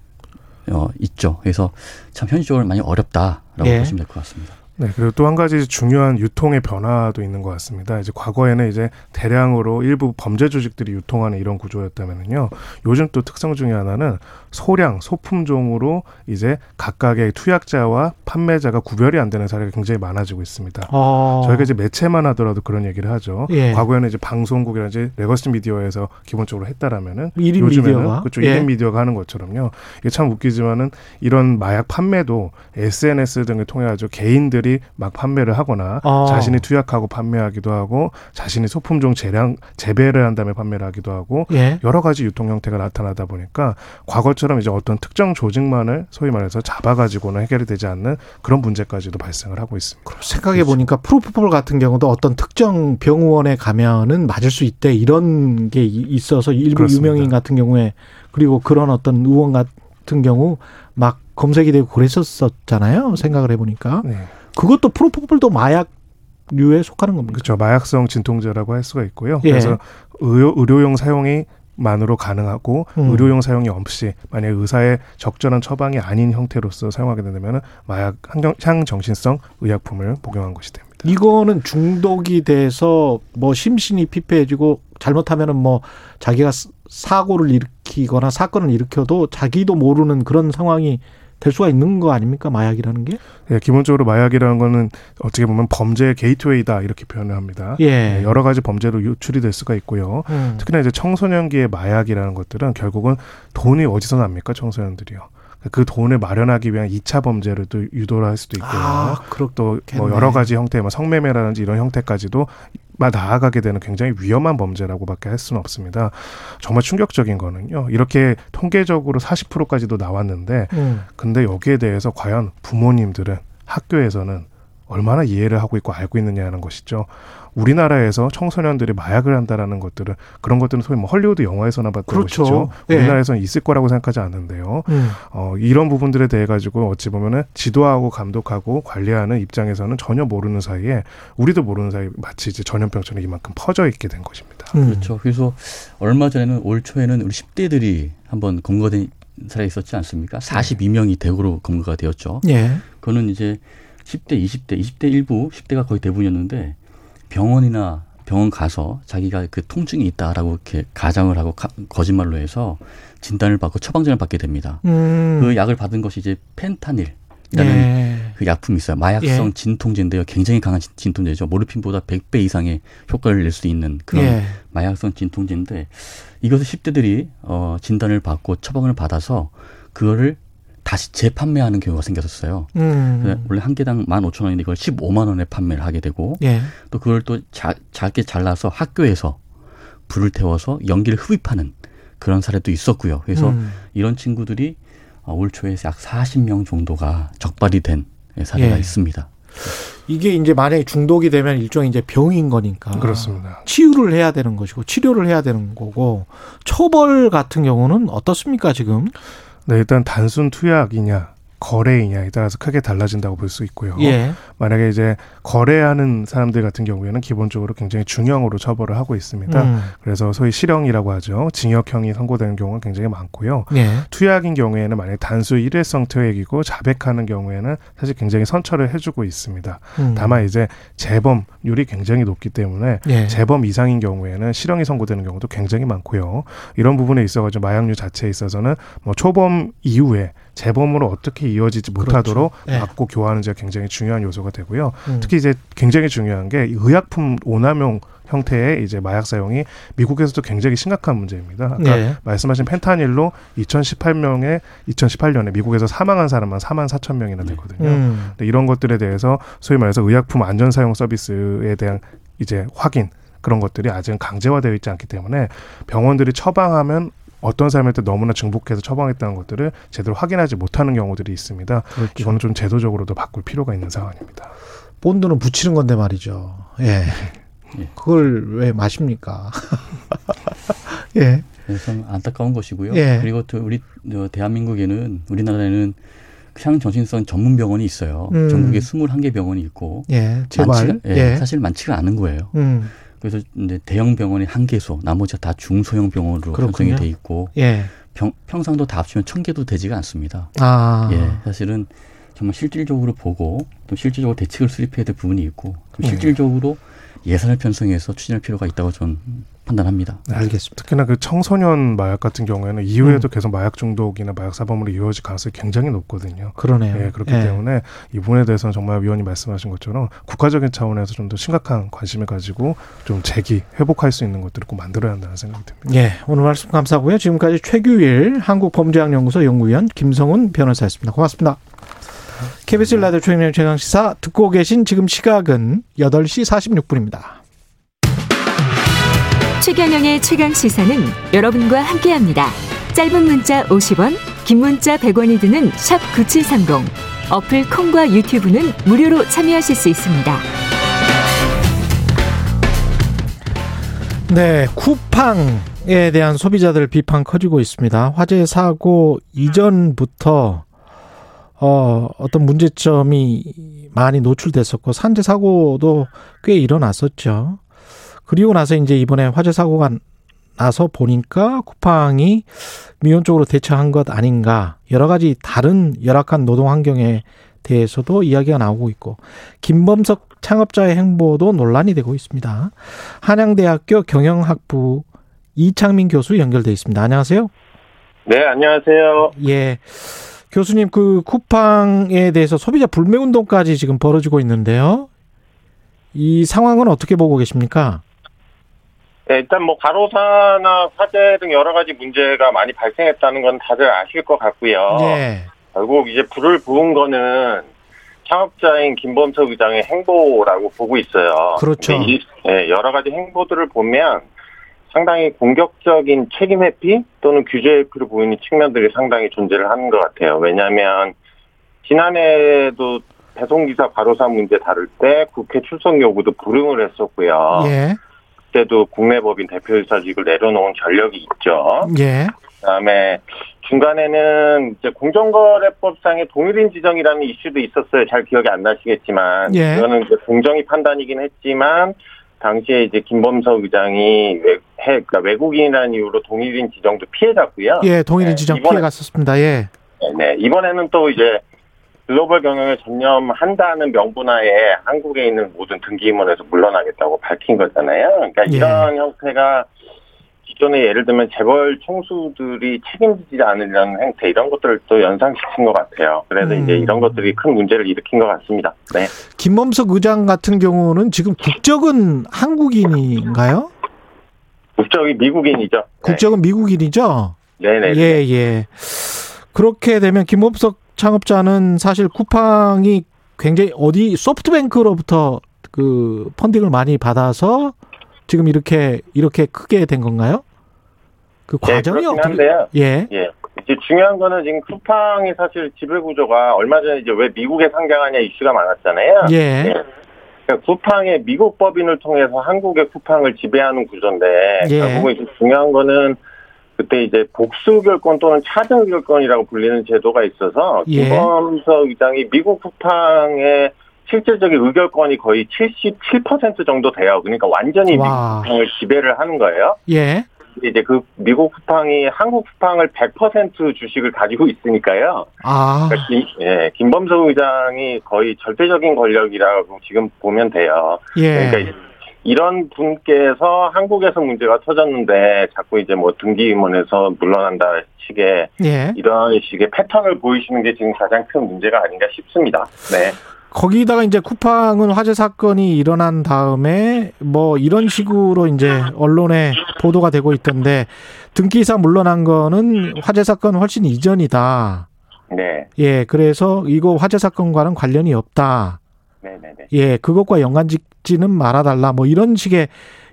어, 있죠. 그래서 참 현실적으로 많이 어렵다라고 예. 보시면 될 것 같습니다. 네, 그리고 또 한 가지 중요한 유통의 변화도 있는 것 같습니다. 이제 과거에는 이제 대량으로 일부 범죄 조직들이 유통하는 이런 구조였다면은요. 요즘 또 특성 중에 하나는 소량 소품종으로 이제 각각의 투약자와 판매자가 구별이 안 되는 사례가 굉장히 많아지고 있습니다. 아. 저희가 이제 매체만 하더라도 그런 얘기를 하죠. 예. 과거에는 이제 방송국이라든지 legacy media에서 기본적으로 했다라면은 요즘에는 미디어가? 그렇죠. 예. 1인 미디어가 하는 것처럼요. 이게 참 웃기지만은 이런 마약 판매도 SNS 등을 통해 가지고 개인들이 막 판매를 하거나 아. 자신이 투약하고 판매하기도 하고 자신이 소품종 재량 재배를 한 다음에 판매를 하기도 하고 예. 여러 가지 유통 형태가 나타나다 보니까 과거 것처럼 이제 어떤 특정 조직만을 소위 말해서 잡아가지고는 해결이 되지 않는 그런 문제까지도 발생을 하고 있습니다. 생각해 보니까 프로포폴 같은 경우도 어떤 특정 병원에 가면은 맞을 수 있대 이런 게 있어서 일부 그렇습니다. 유명인 같은 경우에 그리고 그런 어떤 의원 같은 경우 막 검색이 되고 그랬었잖아요. 생각을 해보니까 네. 그것도 프로포폴도 마약 류에 속하는 겁니다. 그렇죠. 마약성 진통제라고 할 수가 있고요. 예. 그래서 의료, 의료용 사용이 만으로 가능하고 음. 의료용 사용이 없이 만약 의사의 적절한 처방이 아닌 형태로서 사용하게 된다면 마약 향정신성 의약품을 복용한 것이 됩니다. 이거는 중독이 돼서 뭐 심신이 피폐해지고 잘못하면은 뭐 자기가 사고를 일으키거나 사건을 일으켜도 자기도 모르는 그런 상황이 될 수가 있는 거 아닙니까 마약이라는 게? 예, 기본적으로 마약이라는 거는 어떻게 보면 범죄의 게이트웨이다 이렇게 표현을 합니다. 예. 예 여러 가지 범죄로 유출이 될 수가 있고요. 음. 특히나 이제 청소년기의 마약이라는 것들은 결국은 돈이 어디서 납니까 청소년들이요. 그 돈을 마련하기 위한 2차 범죄를 또 유도를 할 수도 있고요. 아, 또뭐 여러 가지 형태, 뭐 성매매라든지 이런 형태까지도 나아가게 되는 굉장히 위험한 범죄라고밖에 할 수는 없습니다. 정말 충격적인 거는요. 이렇게 통계적으로 40%까지도 나왔는데, 음. 근데 여기에 대해서 과연 부모님들은 학교에서는 얼마나 이해를 하고 있고 알고 있느냐는 것이죠. 우리나라에서 청소년들이 마약을 한다라는 것들은 그런 것들은 소위 뭐 헐리우드 영화에서나 봤던 그렇죠. 것이죠. 네. 우리나라에서는 있을 거라고 생각하지 않는데요. 음. 어, 이런 부분들에 대해 가지고 어찌 보면은 지도하고 감독하고 관리하는 입장에서는 전혀 모르는 사이에 우리도 모르는 사이 에 마치 이제 전염병처럼 이만큼 퍼져 있게 된 것입니다. 음. 그렇죠. 그래서 얼마 전에는 올 초에는 우리 10대들이 한번 검거된 사례 있었지 않습니까? 42명이 대구로 검거가 되었죠. 예. 그거는 이제 10대, 20대, 20대 일부, 10대가 거의 대부분이었는데 병원이나 병원 가서 자기가 그 통증이 있다라고 이렇게 가정을 하고 가, 거짓말로 해서 진단을 받고 처방전을 받게 됩니다. 음. 그 약을 받은 것이 이제 펜타닐이라는 예. 그 약품이 있어요. 마약성 예. 진통제인데요. 굉장히 강한 진통제죠. 모르핀보다 100배 이상의 효과를 낼 수 있는 그런 예. 마약성 진통제인데 이것을 10대들이 어 진단을 받고 처방을 받아서 그거를 다시 재판매하는 경우가 생겼었어요. 음. 원래 한 개당 만 오천 원인데 이걸 십오만 원에 판매를 하게 되고 예. 또 그걸 또 자, 작게 잘라서 학교에서 불을 태워서 연기를 흡입하는 그런 사례도 있었고요. 그래서 음. 이런 친구들이 어, 올 초에 약 40명 정도가 적발이 된 사례가 예. 있습니다. 이게 이제 만약에 중독이 되면 일종의 이제 병인 거니까. 그렇습니다. 치유를 해야 되는 것이고 치료를 해야 되는 거고 처벌 같은 경우는 어떻습니까 지금? 네, 일단 단순 투약이냐 거래이냐에 따라서 크게 달라진다고 볼 수 있고요. 예. 만약에 이제 거래하는 사람들 같은 경우에는 기본적으로 굉장히 중형으로 처벌을 하고 있습니다. 음. 그래서 소위 실형이라고 하죠. 징역형이 선고되는 경우가 굉장히 많고요. 예. 투약인 경우에는 만약 에 단수 일회성 투약이고 자백하는 경우에는 사실 굉장히 선처를 해주고 있습니다. 음. 다만 이제 재범률이 굉장히 높기 때문에 예. 재범 이상인 경우에는 실형이 선고되는 경우도 굉장히 많고요. 이런 부분에 있어가지고 마약류 자체에 있어서는 뭐 초범 이후에 재범으로 어떻게 이어지지 못하도록 그렇죠. 네. 막고 교화하는지가 굉장히 중요한 요소가 되고요. 음. 특히 이제 굉장히 중요한 게 의약품 오남용 형태의 이제 마약 사용이 미국에서도 굉장히 심각한 문제입니다. 아까 네. 말씀하신 펜타닐로 2018명에 2018년에 미국에서 사망한 사람만 4만 4천 명이나 되거든요. 음. 이런 것들에 대해서 소위 말해서 의약품 안전 사용 서비스에 대한 이제 확인 그런 것들이 아직은 강제화되어 있지 않기 때문에 병원들이 처방하면 어떤 사람한테 너무나 증폭해서 처방했다는 것들을 제대로 확인하지 못하는 경우들이 있습니다. 그렇죠. 이거는 좀 제도적으로도 바꿀 필요가 있는 상황입니다. 본드는 붙이는 건데 말이죠. 예. 예. 그걸 왜 마십니까? 예. 참 안타까운 것이고요. 예. 그리고 또 우리 대한민국에는 우리나라에는 향정신성 전문 병원이 있어요. 음. 전국에 21개 병원이 있고 예, 제발. 많지가, 예, 예. 사실 많지가 않은 거예요. 음. 그래서 이제 대형 병원이 한 개소, 나머지가 다 중소형 병원으로 편성이 돼 있고 예. 병, 평상도 다 합치면 천 개도 되지가 않습니다. 아. 예, 사실은 정말 실질적으로 보고 또 실질적으로 대책을 수립해야 될 부분이 있고 또 예. 실질적으로 예 산을 편성해서 추진할 필요가 있다고 저는 판단합니다. 네, 알겠습니다. 특히나 그 청소년 마약 같은 경우에는 이후에도 음. 계속 마약 중독이나 마약 사범으로 이어질 가능성이 굉장히 높거든요. 그러네요. 네, 그렇기 네. 때문에 이 부분에 대해서는 정말 위원님 말씀하신 것처럼 국가적인 차원에서 좀 더 심각한 관심을 가지고 좀 재기 회복할 수 있는 것들을 꼭 만들어야 한다는 생각이 듭니다. 예, 오늘 말씀 감사하고요. 지금까지 최규일 한국범죄학연구소 연구위원 김성훈 변호사였습니다. 고맙습니다. KBS 라디오 최경영 최강시사 듣고 계신 지금 시각은 8시 46분입니다. 최경영의 최강 시사는 여러분과 함께합니다. 짧은 문자 50원, 긴 문자 100원이 드는 샵 9730. 어플 콩과 유튜브는 무료로 참여하실 수 있습니다. 네, 쿠팡에 대한 소비자들 비판 커지고 있습니다. 화재 사고 이전부터 어, 어떤 문제점이 많이 노출됐었고 산재 사고도 꽤 일어났었죠. 그리고 나서 이제 이번에 화재 사고가 나서 보니까 쿠팡이 미온적으로 대처한 것 아닌가 여러 가지 다른 열악한 노동 환경에 대해서도 이야기가 나오고 있고 김범석 창업자의 행보도 논란이 되고 있습니다. 한양대학교 경영학부 이창민 교수 연결돼 있습니다. 안녕하세요. 네, 안녕하세요. 예. 교수님 그 쿠팡에 대해서 소비자 불매 운동까지 지금 벌어지고 있는데요. 이 상황은 어떻게 보고 계십니까? 네, 일단 뭐 가로사나 화재 등 여러 가지 문제가 많이 발생했다는 건 다들 아실 것 같고요. 네. 결국 이제 불을 부은 거는 창업자인 김범석 의장의 행보라고 보고 있어요. 그렇죠. 이, 네, 여러 가지 행보들을 보면 상당히 공격적인 책임 회피 또는 규제 회피를 보이는 측면들이 상당히 존재를 하는 것 같아요. 왜냐하면 지난해에도 배송기사 가로사 문제 다룰 때 국회 출석 요구도 불응을 했었고요. 예. 그때도 국내 법인 대표이사직을 내려놓은 전력이 있죠. 예. 그다음에 중간에는 이제 공정거래법상의 동일인 지정이라는 이슈도 있었어요. 잘 기억이 안 나시겠지만 예. 그거는 이제 공정위 판단이긴 했지만 당시에 이제 김범석 의장이 외, 해, 그러니까 외국인이라는 이유로 동일인 지정도 피해갔고요. 예, 동일인 네, 지정 네, 피해갔었습니다. 예. 네, 네, 이번에는 또 이제 글로벌 경영에 전념한다는 명분하에 한국에 있는 모든 등기임원에서 물러나겠다고 밝힌 거잖아요. 그러니까 예. 이런 형태가 기존에 예를 들면 재벌 총수들이 책임지지 않으려는 행태 이런 것들을 또 연상시킨 것 같아요. 그래서 음. 이제 이런 것들이 큰 문제를 일으킨 것 같습니다. 네. 김범석 의장 같은 경우는 지금 국적은 한국인인가요? 국적이 미국인이죠. 네. 국적은 네. 미국인이죠. 네네. 예 예. 그렇게 되면 김범석 창업자는 사실 쿠팡이 굉장히 어디 소프트뱅크로부터 그 펀딩을 많이 받아서 지금 이렇게 이렇게 크게 된 건가요? 그 네, 과정이 네, 어떻게? 예. 예. 이제 중요한 거는 지금 쿠팡이 사실 지배 구조가 얼마 전에 이제 왜 미국에 상장하냐 이슈가 많았잖아요. 예. 예. 그러니까 쿠팡의 미국 법인을 통해서 한국의 쿠팡을 지배하는 구조인데 예. 결국은 이제 중요한 거는 그때 이제 복수 결권 또는 차등 결권이라고 불리는 제도가 있어서 예. 김범석 의장이 미국 쿠팡의 실질적인 의결권이 거의 77% 정도 돼요. 그러니까 완전히 와. 미국 쿠팡을 지배를 하는 거예요. 예. 이제 그 미국 쿠팡이 한국 쿠팡을 100% 주식을 가지고 있으니까요. 아. 그러니까 김, 예, 김범석 의장이 거의 절대적인 권력이라고 지금 보면 돼요. 예. 그러니까 이런 분께서 한국에서 문제가 터졌는데 자꾸 이제 뭐 등기 임원에서 물러난다 식의 예. 이런 식의 패턴을 보이시는 게 지금 가장 큰 문제가 아닌가 싶습니다. 네. 거기다가 이제 쿠팡은 화재 사건이 일어난 다음에 뭐 이런 식으로 이제 언론에 보도가 되고 있던데 등기이사 물러난 거는 화재 사건 훨씬 이전이다. 네. 예, 그래서 이거 화재 사건과는 관련이 없다. 네네네. 예, 그것과 연관 짓지는 말아달라. 뭐 이런 식의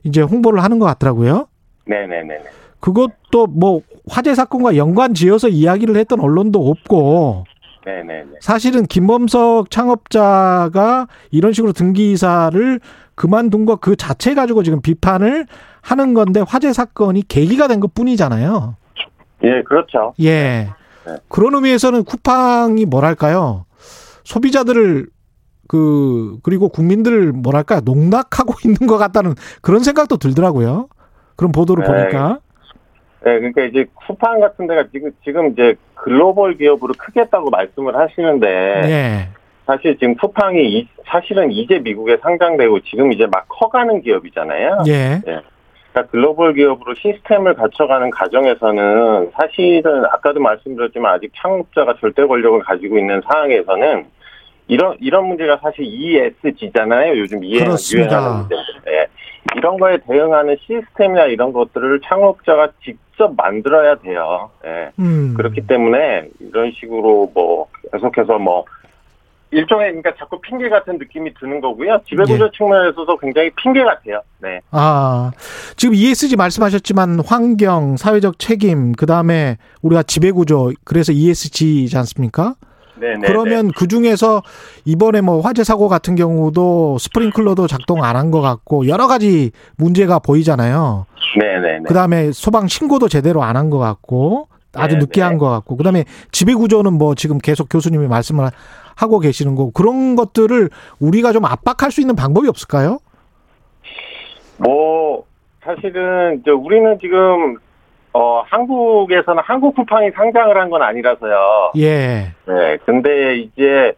이제 홍보를 하는 것 같더라고요. 네네네. 그것도 뭐 화재 사건과 연관 지어서 이야기를 했던 언론도 없고 네네. 사실은 김범석 창업자가 이런 식으로 등기이사를 그만둔 것 그 자체 가지고 지금 비판을 하는 건데 화재 사건이 계기가 된 것 뿐이잖아요. 예, 그렇죠. 예. 네. 그런 의미에서는 쿠팡이 뭐랄까요. 소비자들을 그 그리고 국민들을 뭐랄까 농락하고 있는 것 같다는 그런 생각도 들더라고요. 그런 보도를 네. 보니까. 네, 그러니까 이제 쿠팡 같은 데가 지금 지금 이제 글로벌 기업으로 크겠다고 말씀을 하시는데 네. 사실 지금 쿠팡이 사실은 이제 미국에 상장되고 지금 이제 막 커가는 기업이잖아요. 예. 네. 그러니까 글로벌 기업으로 시스템을 갖춰가는 과정에서는 사실은 아까도 말씀드렸지만 아직 창업자가 절대 권력을 가지고 있는 상황에서는 이런 이런 문제가 사실 ESG잖아요. 요즘 이해하는 문제. 네. 이런 거에 대응하는 시스템이나 이런 것들을 창업자가 직접 만들어야 돼요. 네. 음. 그렇기 때문에 이런 식으로 뭐 계속해서 뭐 일종의 그러니까 자꾸 핑계 같은 느낌이 드는 거고요. 지배구조 네. 측면에서도 굉장히 핑계 같아요. 네. 아 지금 ESG 말씀하셨지만 환경, 사회적 책임, 그 다음에 우리가 지배구조 그래서 ESG지 않습니까? 네네. 네, 그러면 네. 그 중에서 이번에 뭐 화재 사고 같은 경우도 스프링클러도 작동 안 한 것 같고 여러 가지 문제가 보이잖아요. 네네. 그 다음에 소방 신고도 제대로 안 한 것 같고 아주 네네. 늦게 한 것 같고 그 다음에 지배 구조는 뭐 지금 계속 교수님이 말씀을 하고 계시는 거고 그런 것들을 우리가 좀 압박할 수 있는 방법이 없을까요? 뭐 사실은 이제 우리는 지금 어 한국에서는 한국 쿠팡이 상장을 한 건 아니라서요. 예. 네. 근데 이제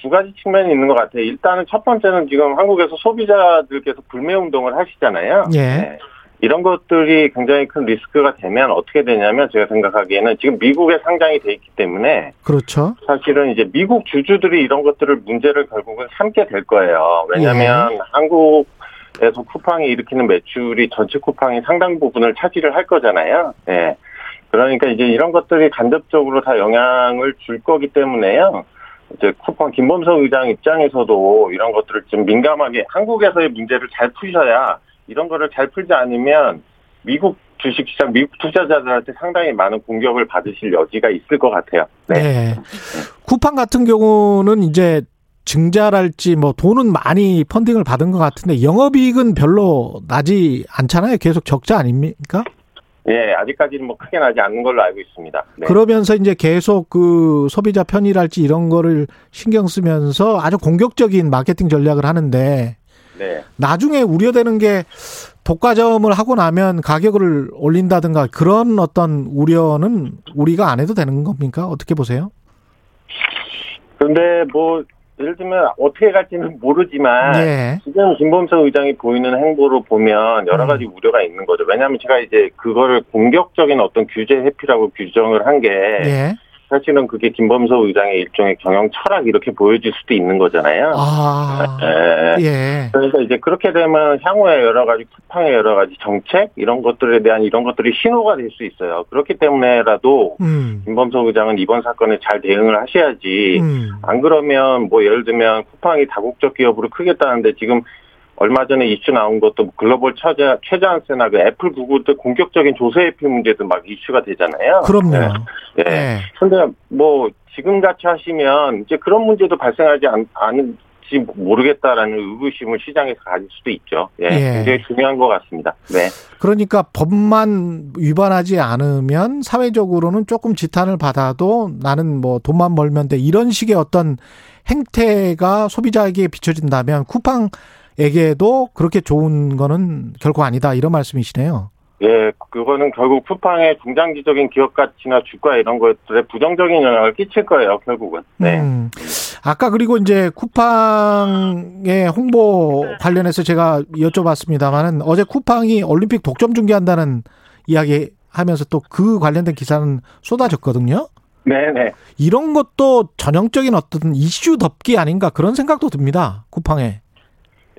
두 가지 측면이 있는 것 같아요. 일단은 첫 번째는 지금 한국에서 소비자들께서 불매 운동을 하시잖아요. 예. 네. 이런 것들이 굉장히 큰 리스크가 되면 어떻게 되냐면 제가 생각하기에는 지금 미국에 상장이 돼 있기 때문에 그렇죠. 사실은 이제 미국 주주들이 이런 것들을 문제를 결국은 삼게 될 거예요. 왜냐하면 예. 한국 에서 쿠팡이 일으키는 매출이 전체 쿠팡이 상당 부분을 차지를 할 거잖아요. 예. 그러니까 이제 이런 것들이 간접적으로 다 영향을 줄 거기 때문에요. 이제 쿠팡 김범석 의장 입장에서도 이런 것들을 좀 민감하게 한국에서의 문제를 잘 푸셔야 이런 거를 잘 풀지 않으면 미국 주식시장, 미국 투자자들한테 상당히 많은 공격을 받으실 여지가 있을 것 같아요. 네. 네. 쿠팡 같은 경우는 이제 증자랄지 뭐 돈은 많이 펀딩을 받은 것 같은데 영업이익은 별로 나지 않잖아요. 계속 적자 아닙니까? 예, 아직까지는 뭐 크게 나지 않는 걸로 알고 있습니다. 네. 그러면서 이제 계속 그 소비자 편의랄지 이런 거를 신경 쓰면서 아주 공격적인 마케팅 전략을 하는데 네. 나중에 우려되는 게 독과점을 하고 나면 가격을 올린다든가 그런 어떤 우려는 우리가 안 해도 되는 겁니까? 어떻게 보세요? 근데 뭐 예를 들면 어떻게 갈지는 모르지만 네. 지금 김범석 의장이 보이는 행보로 보면 여러 가지 음. 우려가 있는 거죠. 왜냐하면 제가 이제 그거를 공격적인 어떤 규제 회피라고 규정을 한게 네. 사실은 그게 김범석 의장의 일종의 경영 철학 이렇게 보여질 수도 있는 거잖아요. 아, 네. 예. 그래서 이제 그렇게 되면 향후에 여러 가지 쿠팡의 여러 가지 정책 이런 것들에 대한 이런 것들이 신호가 될 수 있어요. 그렇기 때문에라도 음. 김범석 의장은 이번 사건에 잘 대응을 하셔야지. 음. 안 그러면 뭐 예를 들면 쿠팡이 다국적 기업으로 크겠다는데 지금 얼마 전에 이슈 나온 것도 뭐 글로벌 최저, 최저한세나 그 애플 구글도 공격적인 조세 회피 문제도 막 이슈가 되잖아요. 그럼요. 네. 네. 네. 근데 뭐 지금 같이 하시면 이제 그런 문제도 발생하지 않, 않을지 모르겠다라는 의구심을 시장에서 가질 수도 있죠. 예. 예. 굉장히 중요한 것 같습니다. 네. 그러니까 법만 위반하지 않으면 사회적으로는 조금 지탄을 받아도 나는 뭐 돈만 벌면 돼 이런 식의 어떤 행태가 소비자에게 비춰진다면 쿠팡 에게도 그렇게 좋은 거는 결코 아니다 이런 말씀이시네요. 예, 그거는 결국 쿠팡의 중장기적인 기업 가치나 주가 이런 것들에 부정적인 영향을 끼칠 거예요, 결국은. 네. 음, 아까 그리고 이제 쿠팡의 홍보 관련해서 제가 여쭤봤습니다만은 어제 쿠팡이 올림픽 독점 중계한다는 이야기 하면서 또 그 관련된 기사는 쏟아졌거든요. 네네. 이런 것도 전형적인 어떤 이슈 덮기 아닌가 그런 생각도 듭니다. 쿠팡에.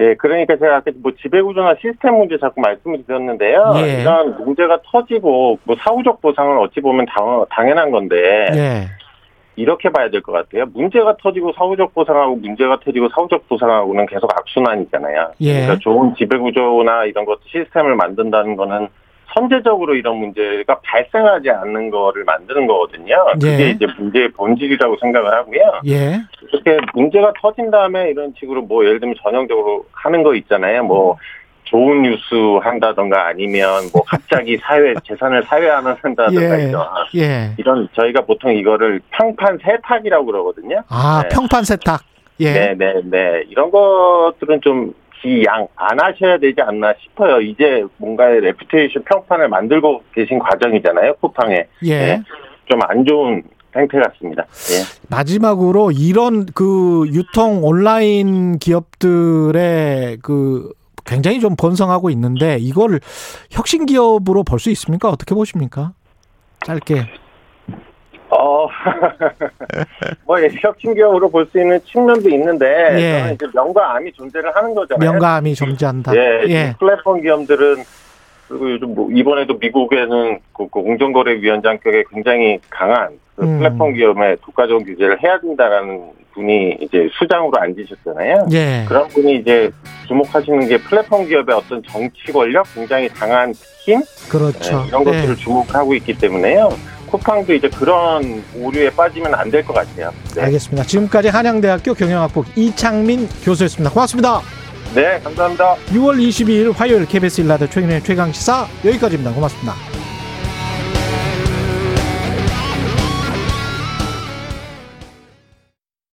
예, 그러니까 제가 아까 뭐 지배구조나 시스템 문제 자꾸 말씀을 드렸는데요. 예. 이런 문제가 터지고 뭐 사후적 보상을 어찌 보면 당, 당연한 건데 예. 이렇게 봐야 될 것 같아요. 문제가 터지고 사후적 보상하고 문제가 터지고 사후적 보상하고는 계속 악순환이잖아요. 예. 그러니까 좋은 지배구조나 이런 것 시스템을 만든다는 거는 선제적으로 이런 문제가 발생하지 않는 거를 만드는 거거든요. 그게 예. 이제 문제의 본질이라고 생각을 하고요. 예. 이렇게 문제가 터진 다음에 이런 식으로 뭐 예를 들면 전형적으로 하는 거 있잖아요. 뭐 좋은 뉴스 한다던가 아니면 뭐 갑자기 사회 재산을 사회 환원한다던가 예. 이런 예. 이런 저희가 보통 이거를 평판 세탁이라고 그러거든요. 아 네. 평판 세탁. 예. 네네네 네, 네. 이런 것들은 좀 지양 안 하셔야 되지 않나 싶어요. 이제 뭔가의 reputation 평판을 만들고 계신 과정이잖아요. 쿠팡에. 예. 네. 좀안 좋은 행태 같습니다. 예. 마지막으로 이런 그 유통 온라인 기업들의 그 굉장히 좀 번성하고 있는데 이걸 혁신 기업으로 볼 수 있습니까? 어떻게 보십니까? 짧게. 어, 뭐, 혁신 기업으로 볼 수 있는 측면도 있는데, 예. 저는 이제 명과 암이 존재를 하는 거잖아요. 명과 암이 존재한다. 예, 예. 플랫폼 기업들은, 그리고 요즘 뭐, 이번에도 미국에는 그, 그 공정거래위원장격에 굉장히 강한 그 음. 플랫폼 기업의 국가적 규제를 해야 된다라는 분이 이제 수장으로 앉으셨잖아요. 예. 그런 분이 이제 주목하시는 게 플랫폼 기업의 어떤 정치 권력, 굉장히 강한 힘, 그렇죠. 네, 이런 것들을 네. 주목하고 있기 때문에요. 쿠팡도 이제 그런 오류에 빠지면 안 될 것 같아요. 네. 알겠습니다. 지금까지 한양대학교 경영학부 이창민 교수였습니다. 고맙습니다. 네, 감사합니다. 6월 22일 화요일 KBS 일라드 최근의 최강 시사 여기까지입니다. 고맙습니다.